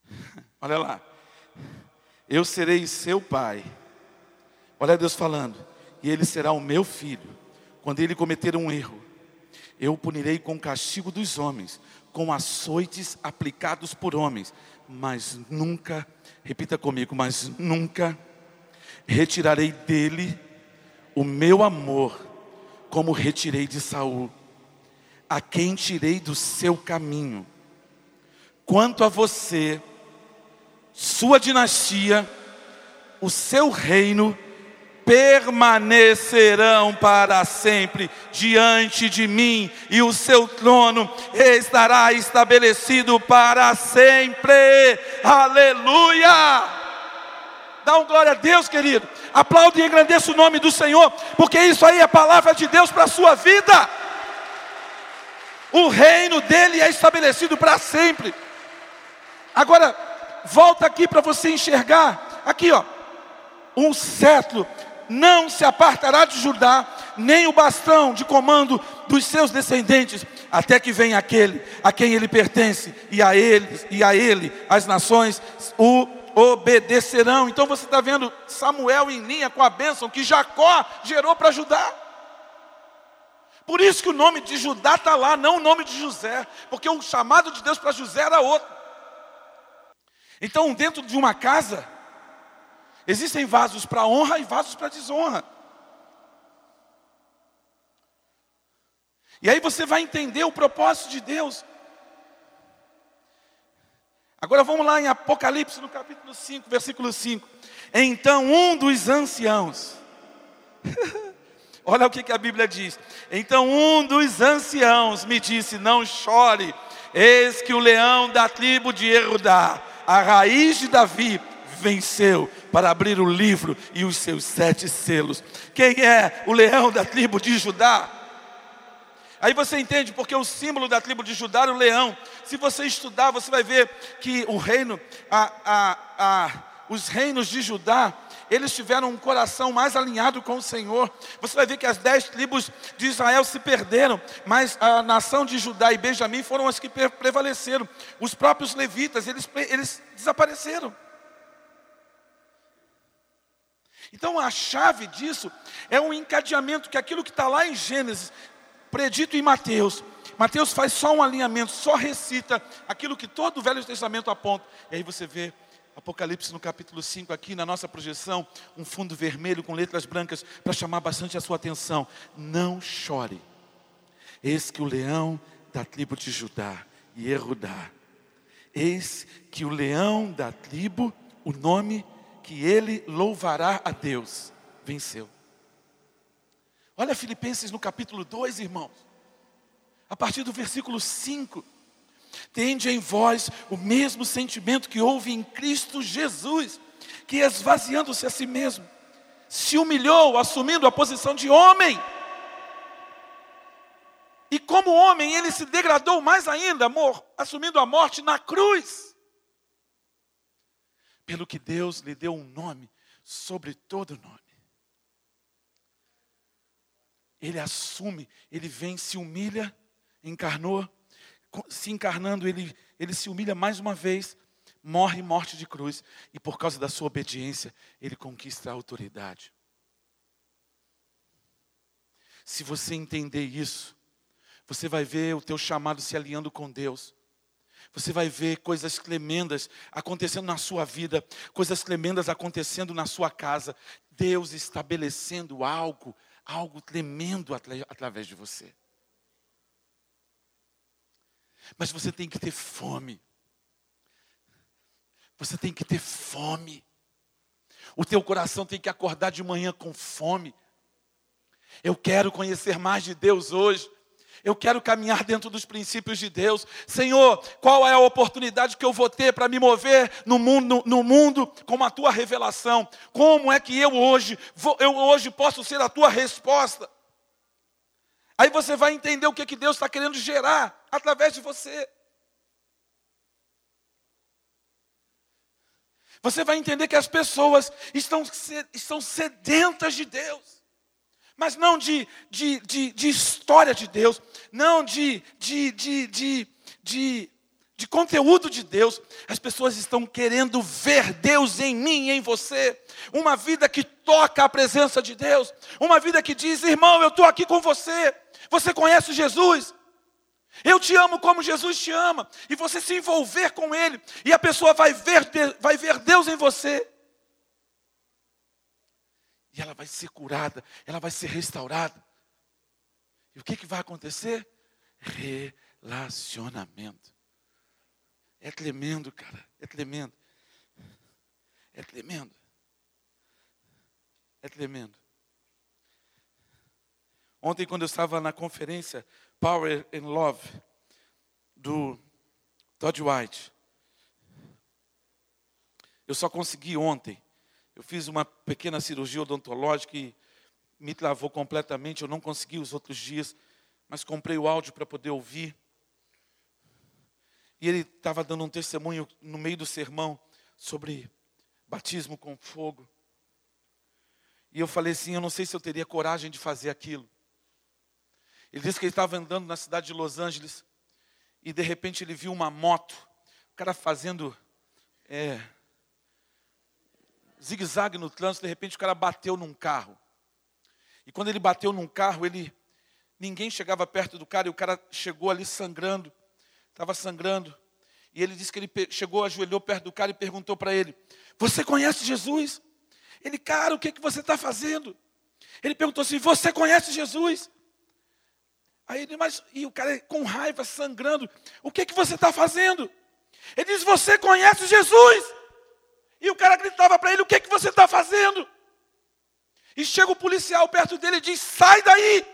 (laughs) Olha lá. Eu serei seu pai Olha Deus falando, e ele será o meu filho. Quando ele cometer um erro, eu o punirei com o castigo dos homens, com açoites aplicados por homens, mas nunca, repita comigo, mas nunca retirarei dele o meu amor, como retirei de Saul, a quem tirei do seu caminho. Quanto a você, sua dinastia, o seu reino permanecerão para sempre diante de mim, e o seu trono estará estabelecido para sempre. Aleluia! Dá um glória a Deus, querido. Aplaude e engrandeça o nome do Senhor, porque isso aí é a palavra de Deus para a sua vida. O reino dele é estabelecido para sempre. Agora, volta aqui para você enxergar. Aqui, ó. Um cetro não se apartará de Judá, nem o bastão de comando dos seus descendentes, até que venha aquele a quem ele pertence, e a ele, e a ele as nações o obedecerão. Então você está vendo Samuel em linha com a bênção que Jacó gerou para Judá. Por isso que o nome de Judá está lá, não o nome de José, porque o chamado de Deus para José era outro. Então, dentro de uma casa, Existem vasos para honra e vasos para desonra. E aí você vai entender o propósito de Deus. Agora vamos lá em Apocalipse, no capítulo 5, versículo 5. Então um dos anciãos, (laughs) olha o que, que a Bíblia diz. Então um dos anciãos me disse: Não chore, eis que o leão da tribo de Erudá, a raiz de Davi, venceu para abrir o livro e os seus sete selos. Quem é o leão da tribo de Judá? Aí você entende porque o símbolo da tribo de Judá era o leão. Se você estudar, você vai ver que o reino, a, a, a, os reinos de Judá, eles tiveram um coração mais alinhado com o Senhor. Você vai ver que as dez tribos de Israel se perderam, mas a nação de Judá e Benjamim foram as que prevaleceram. Os próprios levitas, eles, eles desapareceram. Então a chave disso é um encadeamento que aquilo que está lá em Gênesis, predito em Mateus, Mateus faz só um alinhamento, só recita aquilo que todo o Velho Testamento aponta. E aí você vê Apocalipse no capítulo 5 aqui na nossa projeção, um fundo vermelho com letras brancas para chamar bastante a sua atenção. Não chore. Eis que o leão da tribo de Judá e Erudá. Eis que o leão da tribo, o nome que ele louvará a Deus, venceu. Olha Filipenses no capítulo 2, irmãos. A partir do versículo 5. Tende em vós o mesmo sentimento que houve em Cristo Jesus, que esvaziando-se a si mesmo, se humilhou, assumindo a posição de homem. E como homem, ele se degradou mais ainda, amor, assumindo a morte na cruz pelo que Deus lhe deu um nome sobre todo nome. Ele assume, ele vem, se humilha, encarnou, se encarnando, ele, ele se humilha mais uma vez, morre morte de cruz, e por causa da sua obediência, ele conquista a autoridade. Se você entender isso, você vai ver o teu chamado se alinhando com Deus. Você vai ver coisas tremendas acontecendo na sua vida, coisas tremendas acontecendo na sua casa. Deus estabelecendo algo, algo tremendo através de você. Mas você tem que ter fome. Você tem que ter fome. O teu coração tem que acordar de manhã com fome. Eu quero conhecer mais de Deus hoje. Eu quero caminhar dentro dos princípios de Deus. Senhor, qual é a oportunidade que eu vou ter para me mover no mundo, no mundo com a tua revelação? Como é que eu hoje, vou, eu hoje posso ser a tua resposta? Aí você vai entender o que, que Deus está querendo gerar através de você. Você vai entender que as pessoas estão, estão sedentas de Deus mas não de, de, de, de história de Deus, não de, de, de, de, de, de conteúdo de Deus. As pessoas estão querendo ver Deus em mim e em você. Uma vida que toca a presença de Deus. Uma vida que diz: irmão, eu estou aqui com você. Você conhece Jesus? Eu te amo como Jesus te ama. E você se envolver com Ele. E a pessoa vai ver, vai ver Deus em você. E ela vai ser curada, ela vai ser restaurada. E o que, que vai acontecer? Relacionamento. É tremendo, cara. É tremendo. É tremendo. tremendo. Ontem, quando eu estava na conferência Power and Love, do Todd White, eu só consegui ontem. Eu fiz uma pequena cirurgia odontológica e me travou completamente. Eu não consegui os outros dias, mas comprei o áudio para poder ouvir. E ele estava dando um testemunho no meio do sermão sobre batismo com fogo. E eu falei assim: eu não sei se eu teria coragem de fazer aquilo. Ele disse que ele estava andando na cidade de Los Angeles e de repente ele viu uma moto, o cara fazendo é, zigue-zague no trânsito, de repente o cara bateu num carro. E quando ele bateu num carro, ele ninguém chegava perto do cara e o cara chegou ali sangrando, estava sangrando. E ele disse que ele chegou, ajoelhou perto do cara e perguntou para ele: Você conhece Jesus? Ele, cara, o que, é que você está fazendo? Ele perguntou assim: Você conhece Jesus? Aí ele, mas, e o cara com raiva, sangrando, o que, é que você está fazendo? Ele diz: Você conhece Jesus? E o cara gritava para ele: O que, é que você está fazendo? E chega o policial perto dele e diz: Sai daí!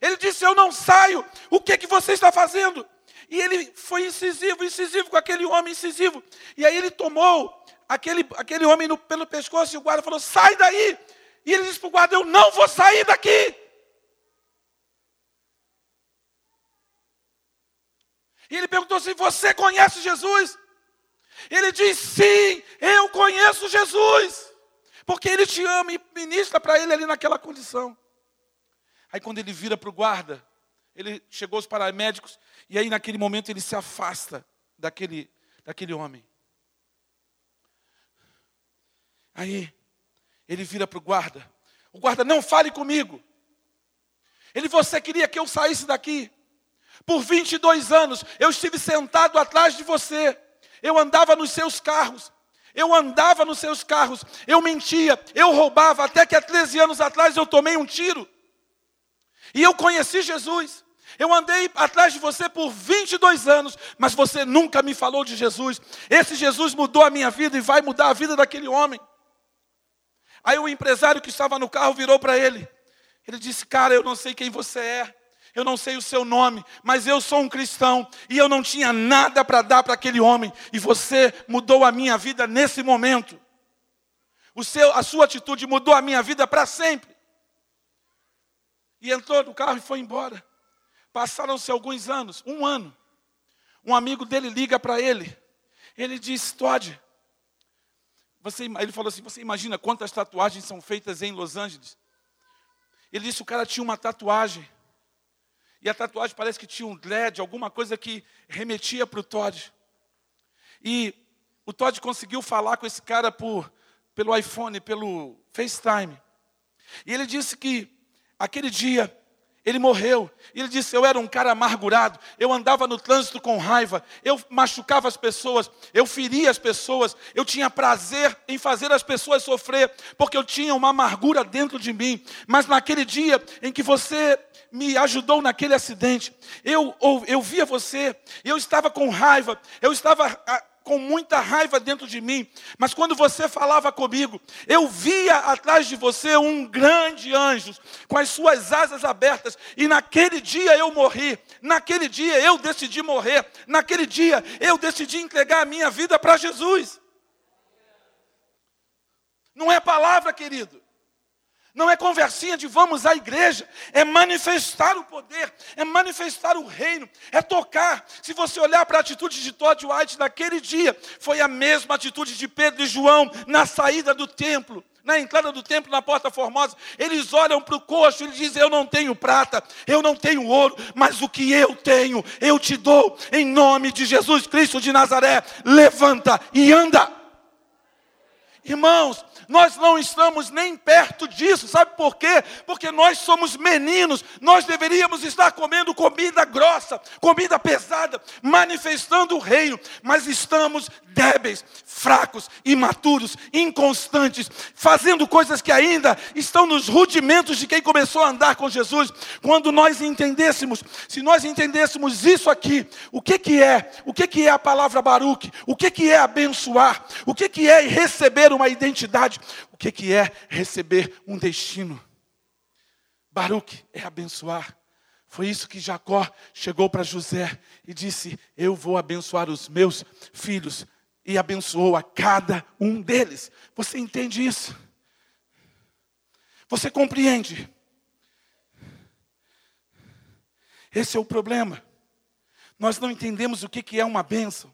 Ele disse: Eu não saio. O que, é que você está fazendo? E ele foi incisivo, incisivo com aquele homem incisivo. E aí ele tomou aquele, aquele homem no, pelo pescoço e o guarda falou: sai daí. E ele disse para o guarda: eu não vou sair daqui. E ele perguntou assim: você conhece Jesus? Ele diz: sim, eu conheço Jesus. Porque ele te ama e ministra para ele ali naquela condição. Aí quando ele vira para o guarda, ele chegou aos paramédicos, e aí naquele momento ele se afasta daquele, daquele homem. Aí ele vira para o guarda. O guarda, não fale comigo. Ele, você queria que eu saísse daqui? Por 22 anos eu estive sentado atrás de você. Eu andava nos seus carros. Eu andava nos seus carros. Eu mentia. Eu roubava. Até que há 13 anos atrás eu tomei um tiro. E eu conheci Jesus. Eu andei atrás de você por 22 anos, mas você nunca me falou de Jesus. Esse Jesus mudou a minha vida e vai mudar a vida daquele homem. Aí o empresário que estava no carro virou para ele. Ele disse: Cara, eu não sei quem você é, eu não sei o seu nome, mas eu sou um cristão e eu não tinha nada para dar para aquele homem, e você mudou a minha vida nesse momento. O seu, a sua atitude mudou a minha vida para sempre. E entrou no carro e foi embora. Passaram-se alguns anos, um ano. Um amigo dele liga para ele. Ele diz: Todd, você, ele falou assim: Você imagina quantas tatuagens são feitas em Los Angeles? Ele disse: O cara tinha uma tatuagem. E a tatuagem parece que tinha um dread, alguma coisa que remetia para o Todd. E o Todd conseguiu falar com esse cara por, pelo iPhone, pelo FaceTime. E ele disse que aquele dia ele morreu. E ele disse: Eu era um cara amargurado. Eu andava no trânsito com raiva. Eu machucava as pessoas. Eu feria as pessoas. Eu tinha prazer em fazer as pessoas sofrer. Porque eu tinha uma amargura dentro de mim. Mas naquele dia em que você me ajudou naquele acidente, eu, eu, via você. Eu estava com raiva. Eu estava ah, com muita raiva dentro de mim, mas quando você falava comigo, eu via atrás de você um grande anjo com as suas asas abertas, e naquele dia eu morri, naquele dia eu decidi morrer, naquele dia eu decidi entregar a minha vida para Jesus. Não é palavra, querido. Não é conversinha de vamos à igreja, é manifestar o poder, é manifestar o reino, é tocar. Se você olhar para a atitude de Todd White naquele dia, foi a mesma atitude de Pedro e João na saída do templo na entrada do templo, na porta formosa, eles olham para o coxo e dizem: Eu não tenho prata, eu não tenho ouro, mas o que eu tenho, eu te dou, em nome de Jesus Cristo de Nazaré. Levanta e anda. Irmãos, nós não estamos nem perto disso, sabe por quê? Porque nós somos meninos, nós deveríamos estar comendo comida grossa, comida pesada, manifestando o reino, mas estamos débeis, fracos, imaturos, inconstantes, fazendo coisas que ainda estão nos rudimentos de quem começou a andar com Jesus. Quando nós entendêssemos, se nós entendêssemos isso aqui, o que que é? O que que é a palavra Baruch? O que que é abençoar? O que que é receber uma identidade. O que, que é receber um destino? Baruque é abençoar. Foi isso que Jacó chegou para José e disse: Eu vou abençoar os meus filhos. E abençoou a cada um deles. Você entende isso? Você compreende? Esse é o problema. Nós não entendemos o que é uma bênção.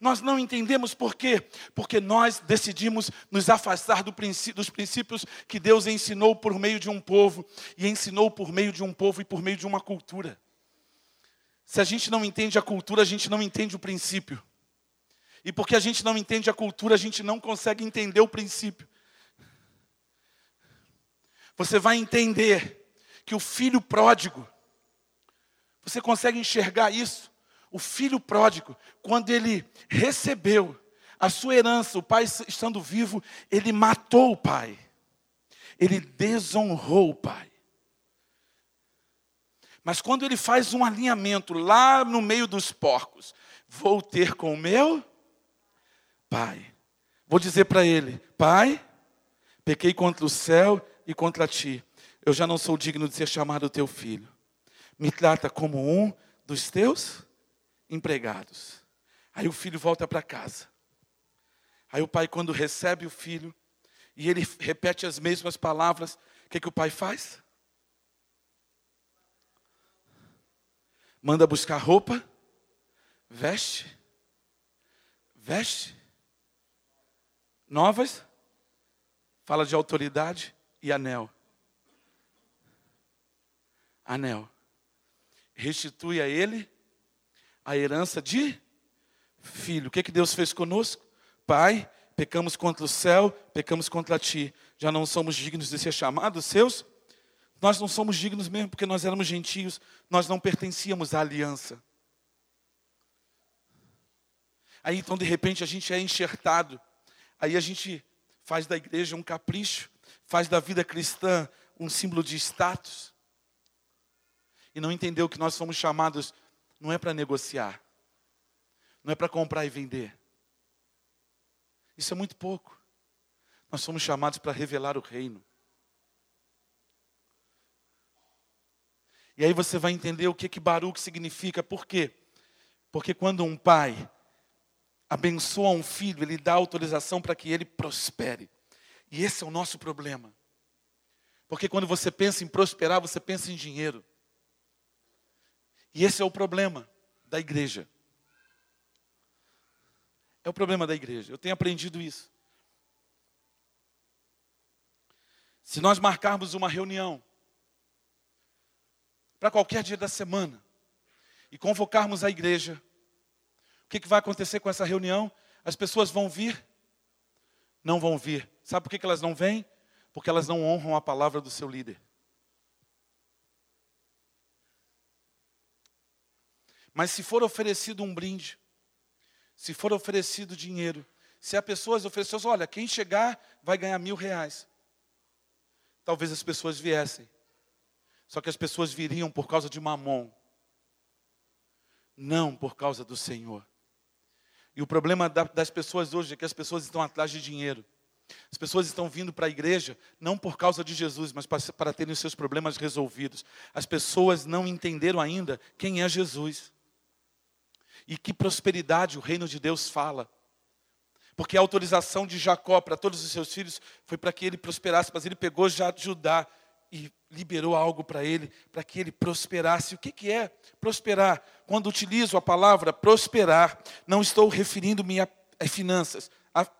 Nós não entendemos por quê? Porque nós decidimos nos afastar do princípio, dos princípios que Deus ensinou por meio de um povo, e ensinou por meio de um povo e por meio de uma cultura. Se a gente não entende a cultura, a gente não entende o princípio. E porque a gente não entende a cultura, a gente não consegue entender o princípio. Você vai entender que o filho pródigo, você consegue enxergar isso? O filho pródigo, quando ele recebeu a sua herança, o pai estando vivo, ele matou o pai. Ele desonrou o pai. Mas quando ele faz um alinhamento lá no meio dos porcos, vou ter com o meu pai. Vou dizer para ele: Pai, pequei contra o céu e contra ti. Eu já não sou digno de ser chamado teu filho. Me trata como um dos teus empregados. Aí o filho volta para casa. Aí o pai, quando recebe o filho, e ele repete as mesmas palavras, o que, que o pai faz? Manda buscar roupa, veste, veste, novas, fala de autoridade e anel. Anel. Restitui a ele a herança de filho. O que, que Deus fez conosco? Pai, pecamos contra o céu, pecamos contra ti. Já não somos dignos de ser chamados seus? Nós não somos dignos mesmo porque nós éramos gentios, nós não pertencíamos à aliança. Aí então, de repente, a gente é enxertado. Aí a gente faz da igreja um capricho, faz da vida cristã um símbolo de status. E não entendeu que nós somos chamados não é para negociar, não é para comprar e vender. Isso é muito pouco. Nós somos chamados para revelar o reino. E aí você vai entender o que que Baruch significa. Por quê? Porque quando um pai abençoa um filho, ele dá autorização para que ele prospere. E esse é o nosso problema. Porque quando você pensa em prosperar, você pensa em dinheiro. E esse é o problema da igreja. É o problema da igreja. Eu tenho aprendido isso. Se nós marcarmos uma reunião para qualquer dia da semana e convocarmos a igreja, o que, que vai acontecer com essa reunião? As pessoas vão vir? Não vão vir. Sabe por que, que elas não vêm? Porque elas não honram a palavra do seu líder. Mas se for oferecido um brinde, se for oferecido dinheiro, se a pessoa ofereceu, olha, quem chegar vai ganhar mil reais. Talvez as pessoas viessem. Só que as pessoas viriam por causa de mamon. Não por causa do Senhor. E o problema das pessoas hoje é que as pessoas estão atrás de dinheiro. As pessoas estão vindo para a igreja não por causa de Jesus, mas para terem os seus problemas resolvidos. As pessoas não entenderam ainda quem é Jesus. E que prosperidade o reino de Deus fala. Porque a autorização de Jacó para todos os seus filhos foi para que ele prosperasse, mas ele pegou já Judá e liberou algo para ele, para que ele prosperasse. O que, que é prosperar? Quando utilizo a palavra prosperar, não estou referindo-me a, a finanças,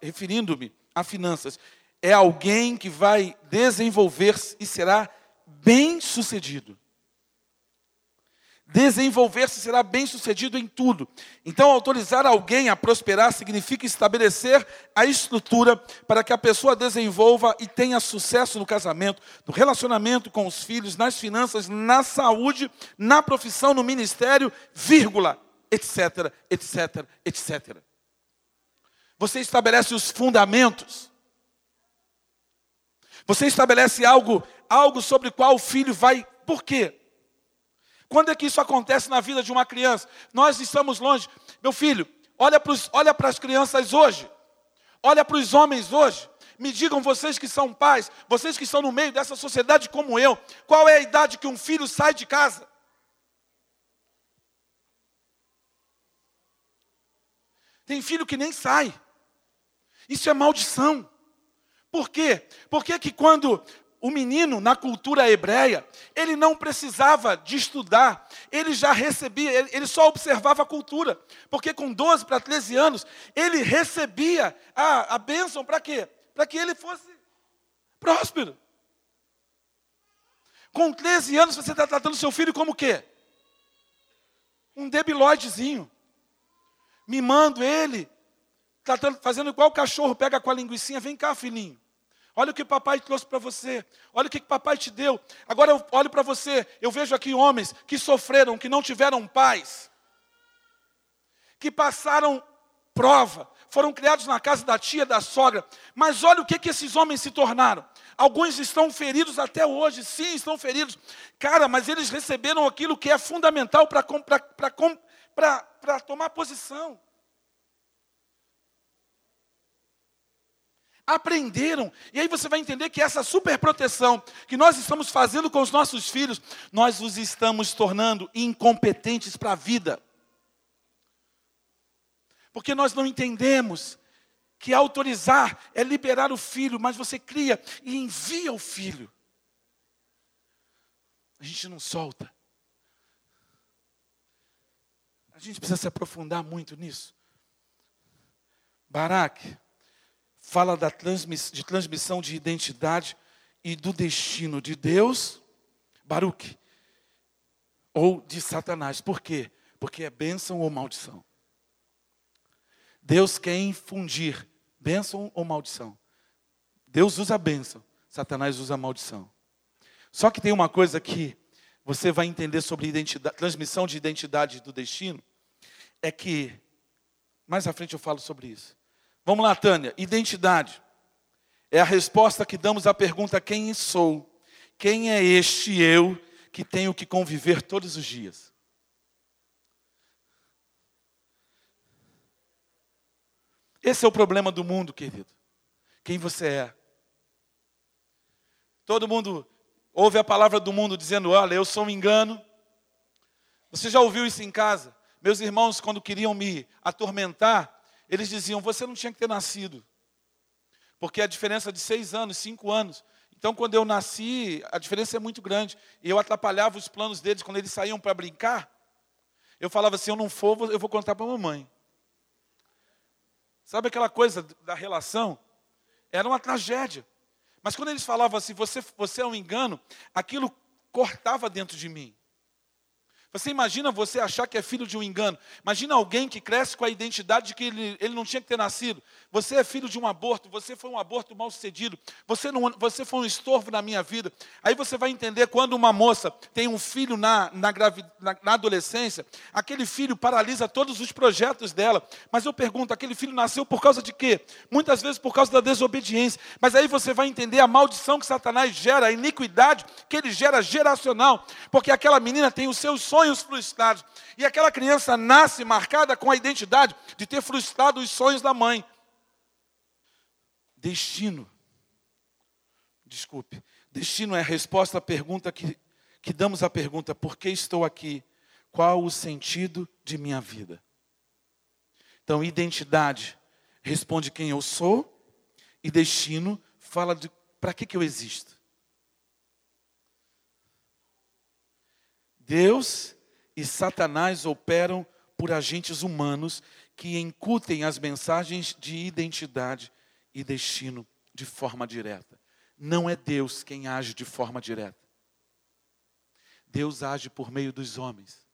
referindo-me a finanças. É alguém que vai desenvolver-se e será bem sucedido desenvolver-se será bem sucedido em tudo. Então, autorizar alguém a prosperar significa estabelecer a estrutura para que a pessoa desenvolva e tenha sucesso no casamento, no relacionamento com os filhos, nas finanças, na saúde, na profissão, no ministério, vírgula, etc, etc, etc. Você estabelece os fundamentos. Você estabelece algo, algo sobre o qual o filho vai. Por quê? Quando é que isso acontece na vida de uma criança? Nós estamos longe. Meu filho, olha para, as crianças hoje. Olha para os homens hoje. Me digam vocês que são pais, vocês que estão no meio dessa sociedade como eu, qual é a idade que um filho sai de casa? Tem filho que nem sai. Isso é maldição. Por quê? Porque que quando o menino, na cultura hebreia, ele não precisava de estudar, ele já recebia, ele só observava a cultura, porque com 12 para 13 anos, ele recebia a, a bênção para quê? Para que ele fosse próspero. Com 13 anos, você está tratando seu filho como o quê? Um debilóidezinho. Mimando ele, tratando, fazendo igual o cachorro, pega com a linguiça, vem cá, filhinho. Olha o que papai trouxe para você. Olha o que papai te deu. Agora eu olho para você. Eu vejo aqui homens que sofreram, que não tiveram pais, que passaram prova, foram criados na casa da tia, da sogra. Mas olha o que, que esses homens se tornaram. Alguns estão feridos até hoje, sim, estão feridos. Cara, mas eles receberam aquilo que é fundamental para tomar posição. Aprenderam. E aí você vai entender que essa superproteção que nós estamos fazendo com os nossos filhos, nós os estamos tornando incompetentes para a vida. Porque nós não entendemos que autorizar é liberar o filho, mas você cria e envia o filho. A gente não solta. A gente precisa se aprofundar muito nisso. Baraque fala da transmiss, de transmissão de identidade e do destino de Deus, Baruch, ou de Satanás. Por quê? Porque é bênção ou maldição. Deus quer infundir bênção ou maldição. Deus usa a bênção, Satanás usa a maldição. Só que tem uma coisa que você vai entender sobre transmissão de identidade do destino, é que, mais à frente eu falo sobre isso. Vamos lá, Tânia. Identidade. É a resposta que damos à pergunta: quem sou? Quem é este eu que tenho que conviver todos os dias? Esse é o problema do mundo, querido. Quem você é? Todo mundo ouve a palavra do mundo dizendo: Olha, eu sou um engano. Você já ouviu isso em casa? Meus irmãos, quando queriam me atormentar, eles diziam: você não tinha que ter nascido. Porque a diferença de seis anos, cinco anos. Então, quando eu nasci, a diferença é muito grande. E eu atrapalhava os planos deles quando eles saíam para brincar. Eu falava assim: eu não for, eu vou contar para a mamãe. Sabe aquela coisa da relação? Era uma tragédia. Mas quando eles falavam assim, você, você é um engano, aquilo cortava dentro de mim. Você imagina você achar que é filho de um engano. Imagina alguém que cresce com a identidade de que ele, ele não tinha que ter nascido. Você é filho de um aborto, você foi um aborto mal sucedido, você, não, você foi um estorvo na minha vida. Aí você vai entender quando uma moça tem um filho na, na, na, na adolescência, aquele filho paralisa todos os projetos dela. Mas eu pergunto, aquele filho nasceu por causa de quê? Muitas vezes por causa da desobediência. Mas aí você vai entender a maldição que Satanás gera, a iniquidade que ele gera geracional. Porque aquela menina tem os seus sonhos sonhos frustrados. E aquela criança nasce marcada com a identidade de ter frustrado os sonhos da mãe. Destino. Desculpe. Destino é a resposta à pergunta que, que damos à pergunta: por que estou aqui? Qual o sentido de minha vida? Então, identidade responde quem eu sou, e destino fala de para que, que eu existo. Deus e Satanás operam por agentes humanos que incutem as mensagens de identidade e destino de forma direta. Não é Deus quem age de forma direta. Deus age por meio dos homens.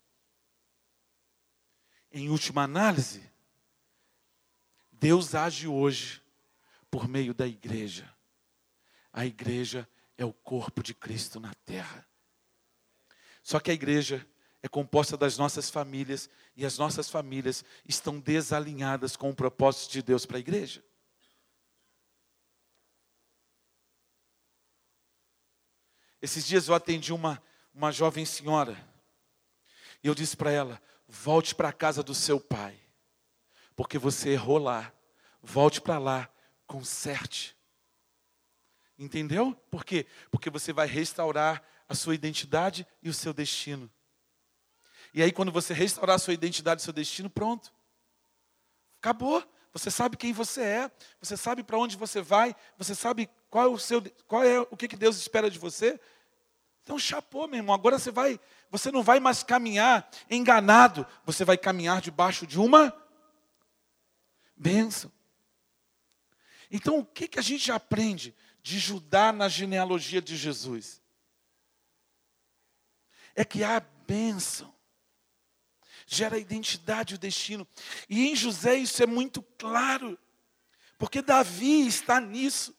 Em última análise, Deus age hoje por meio da igreja. A igreja é o corpo de Cristo na terra. Só que a igreja é composta das nossas famílias e as nossas famílias estão desalinhadas com o propósito de Deus para a igreja. Esses dias eu atendi uma, uma jovem senhora e eu disse para ela: volte para a casa do seu pai, porque você errou lá, volte para lá conserte. Entendeu? Por quê? Porque você vai restaurar a sua identidade e o seu destino. E aí, quando você restaurar sua identidade seu destino, pronto. Acabou. Você sabe quem você é, você sabe para onde você vai, você sabe qual é o seu, qual é o que, que Deus espera de você. Então, chapou, meu irmão. Agora você vai, você não vai mais caminhar enganado, você vai caminhar debaixo de uma bênção. Então, o que, que a gente aprende de Judá na genealogia de Jesus? É que há bênção gera a identidade e o destino. E em José isso é muito claro, porque Davi está nisso,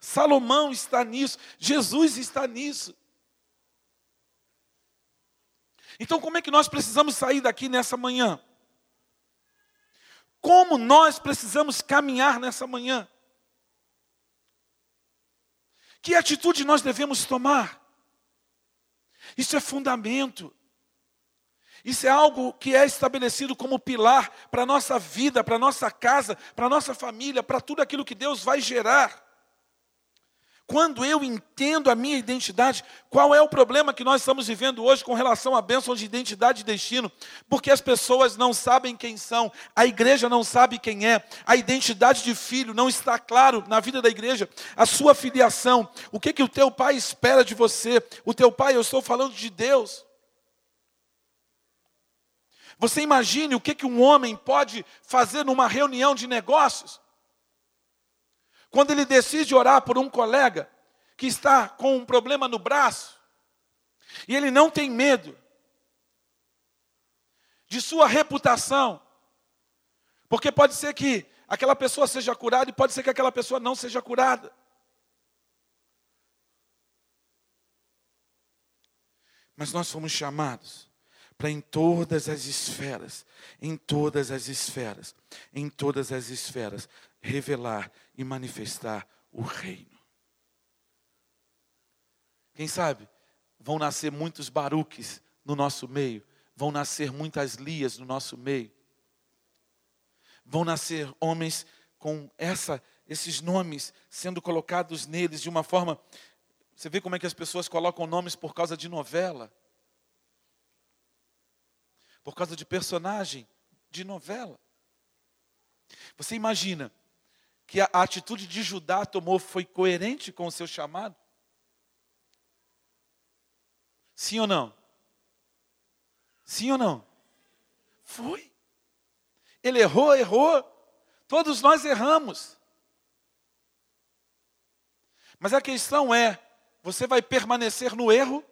Salomão está nisso, Jesus está nisso. Então, como é que nós precisamos sair daqui nessa manhã? Como nós precisamos caminhar nessa manhã? Que atitude nós devemos tomar? Isso é fundamento. Isso é algo que é estabelecido como pilar para a nossa vida, para a nossa casa, para a nossa família, para tudo aquilo que Deus vai gerar. Quando eu entendo a minha identidade, qual é o problema que nós estamos vivendo hoje com relação à bênção de identidade e destino? Porque as pessoas não sabem quem são, a igreja não sabe quem é, a identidade de filho não está claro na vida da igreja, a sua filiação, o que, que o teu pai espera de você, o teu pai, eu estou falando de Deus. Você imagine o que, que um homem pode fazer numa reunião de negócios? Quando ele decide orar por um colega que está com um problema no braço, e ele não tem medo de sua reputação, porque pode ser que aquela pessoa seja curada e pode ser que aquela pessoa não seja curada. Mas nós fomos chamados para em todas as esferas, em todas as esferas, em todas as esferas, revelar e manifestar o reino. Quem sabe vão nascer muitos baruques no nosso meio, vão nascer muitas lias no nosso meio, vão nascer homens com essa, esses nomes sendo colocados neles de uma forma. Você vê como é que as pessoas colocam nomes por causa de novela por causa de personagem de novela. Você imagina que a atitude de Judá tomou foi coerente com o seu chamado? Sim ou não? Sim ou não? Foi. Ele errou, errou. Todos nós erramos. Mas a questão é: você vai permanecer no erro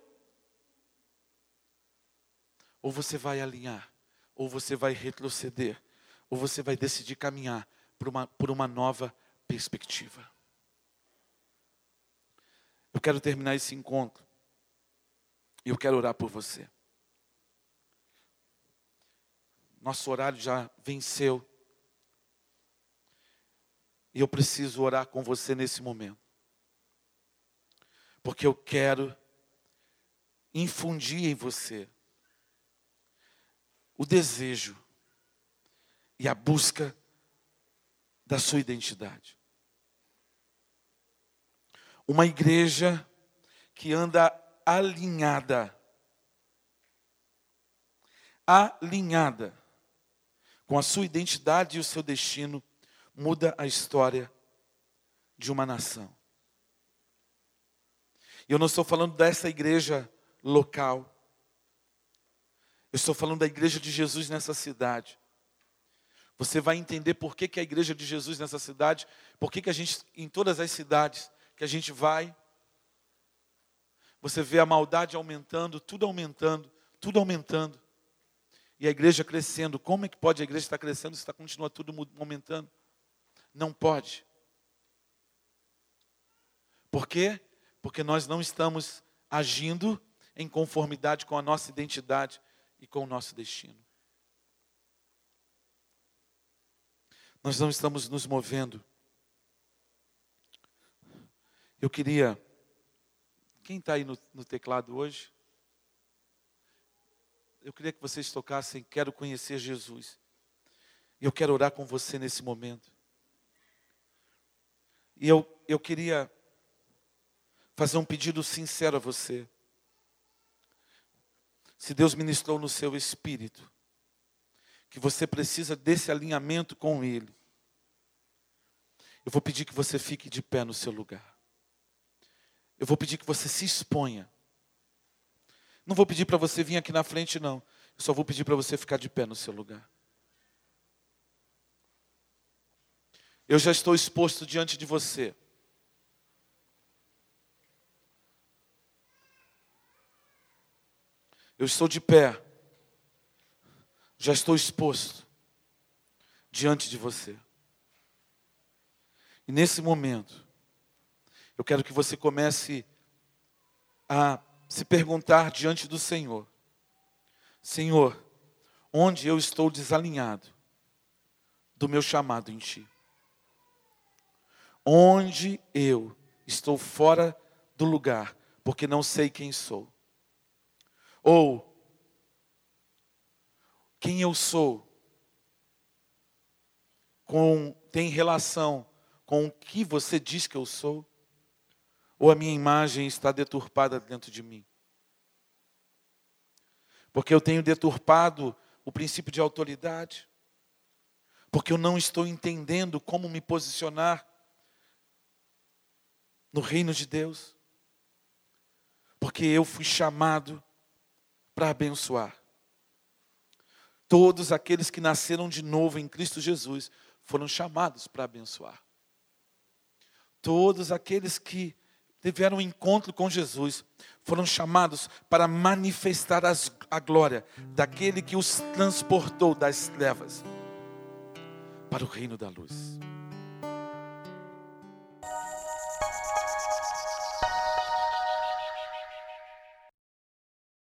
ou você vai alinhar, ou você vai retroceder, ou você vai decidir caminhar por uma, por uma nova perspectiva. Eu quero terminar esse encontro. E eu quero orar por você. Nosso horário já venceu. E eu preciso orar com você nesse momento. Porque eu quero infundir em você o desejo e a busca da sua identidade. Uma igreja que anda alinhada, alinhada com a sua identidade e o seu destino, muda a história de uma nação. E eu não estou falando dessa igreja local. Eu estou falando da igreja de Jesus nessa cidade. Você vai entender por que, que a igreja de Jesus nessa cidade, por que, que a gente, em todas as cidades que a gente vai, você vê a maldade aumentando, tudo aumentando, tudo aumentando. E a igreja crescendo. Como é que pode a igreja estar crescendo se está, continua tudo aumentando? Não pode. Por quê? Porque nós não estamos agindo em conformidade com a nossa identidade e com o nosso destino. Nós não estamos nos movendo. Eu queria. Quem está aí no, no teclado hoje? Eu queria que vocês tocassem Quero conhecer Jesus. E eu quero orar com você nesse momento. E eu, eu queria fazer um pedido sincero a você. Se Deus ministrou no seu espírito, que você precisa desse alinhamento com Ele, eu vou pedir que você fique de pé no seu lugar. Eu vou pedir que você se exponha. Não vou pedir para você vir aqui na frente, não. Eu só vou pedir para você ficar de pé no seu lugar. Eu já estou exposto diante de você. Eu estou de pé, já estou exposto diante de você. E nesse momento, eu quero que você comece a se perguntar diante do Senhor: Senhor, onde eu estou desalinhado do meu chamado em Ti? Onde eu estou fora do lugar, porque não sei quem sou? Ou quem eu sou com, tem relação com o que você diz que eu sou? Ou a minha imagem está deturpada dentro de mim? Porque eu tenho deturpado o princípio de autoridade? Porque eu não estou entendendo como me posicionar no reino de Deus? Porque eu fui chamado para abençoar. Todos aqueles que nasceram de novo em Cristo Jesus foram chamados para abençoar. Todos aqueles que tiveram um encontro com Jesus foram chamados para manifestar as, a glória daquele que os transportou das trevas para o reino da luz.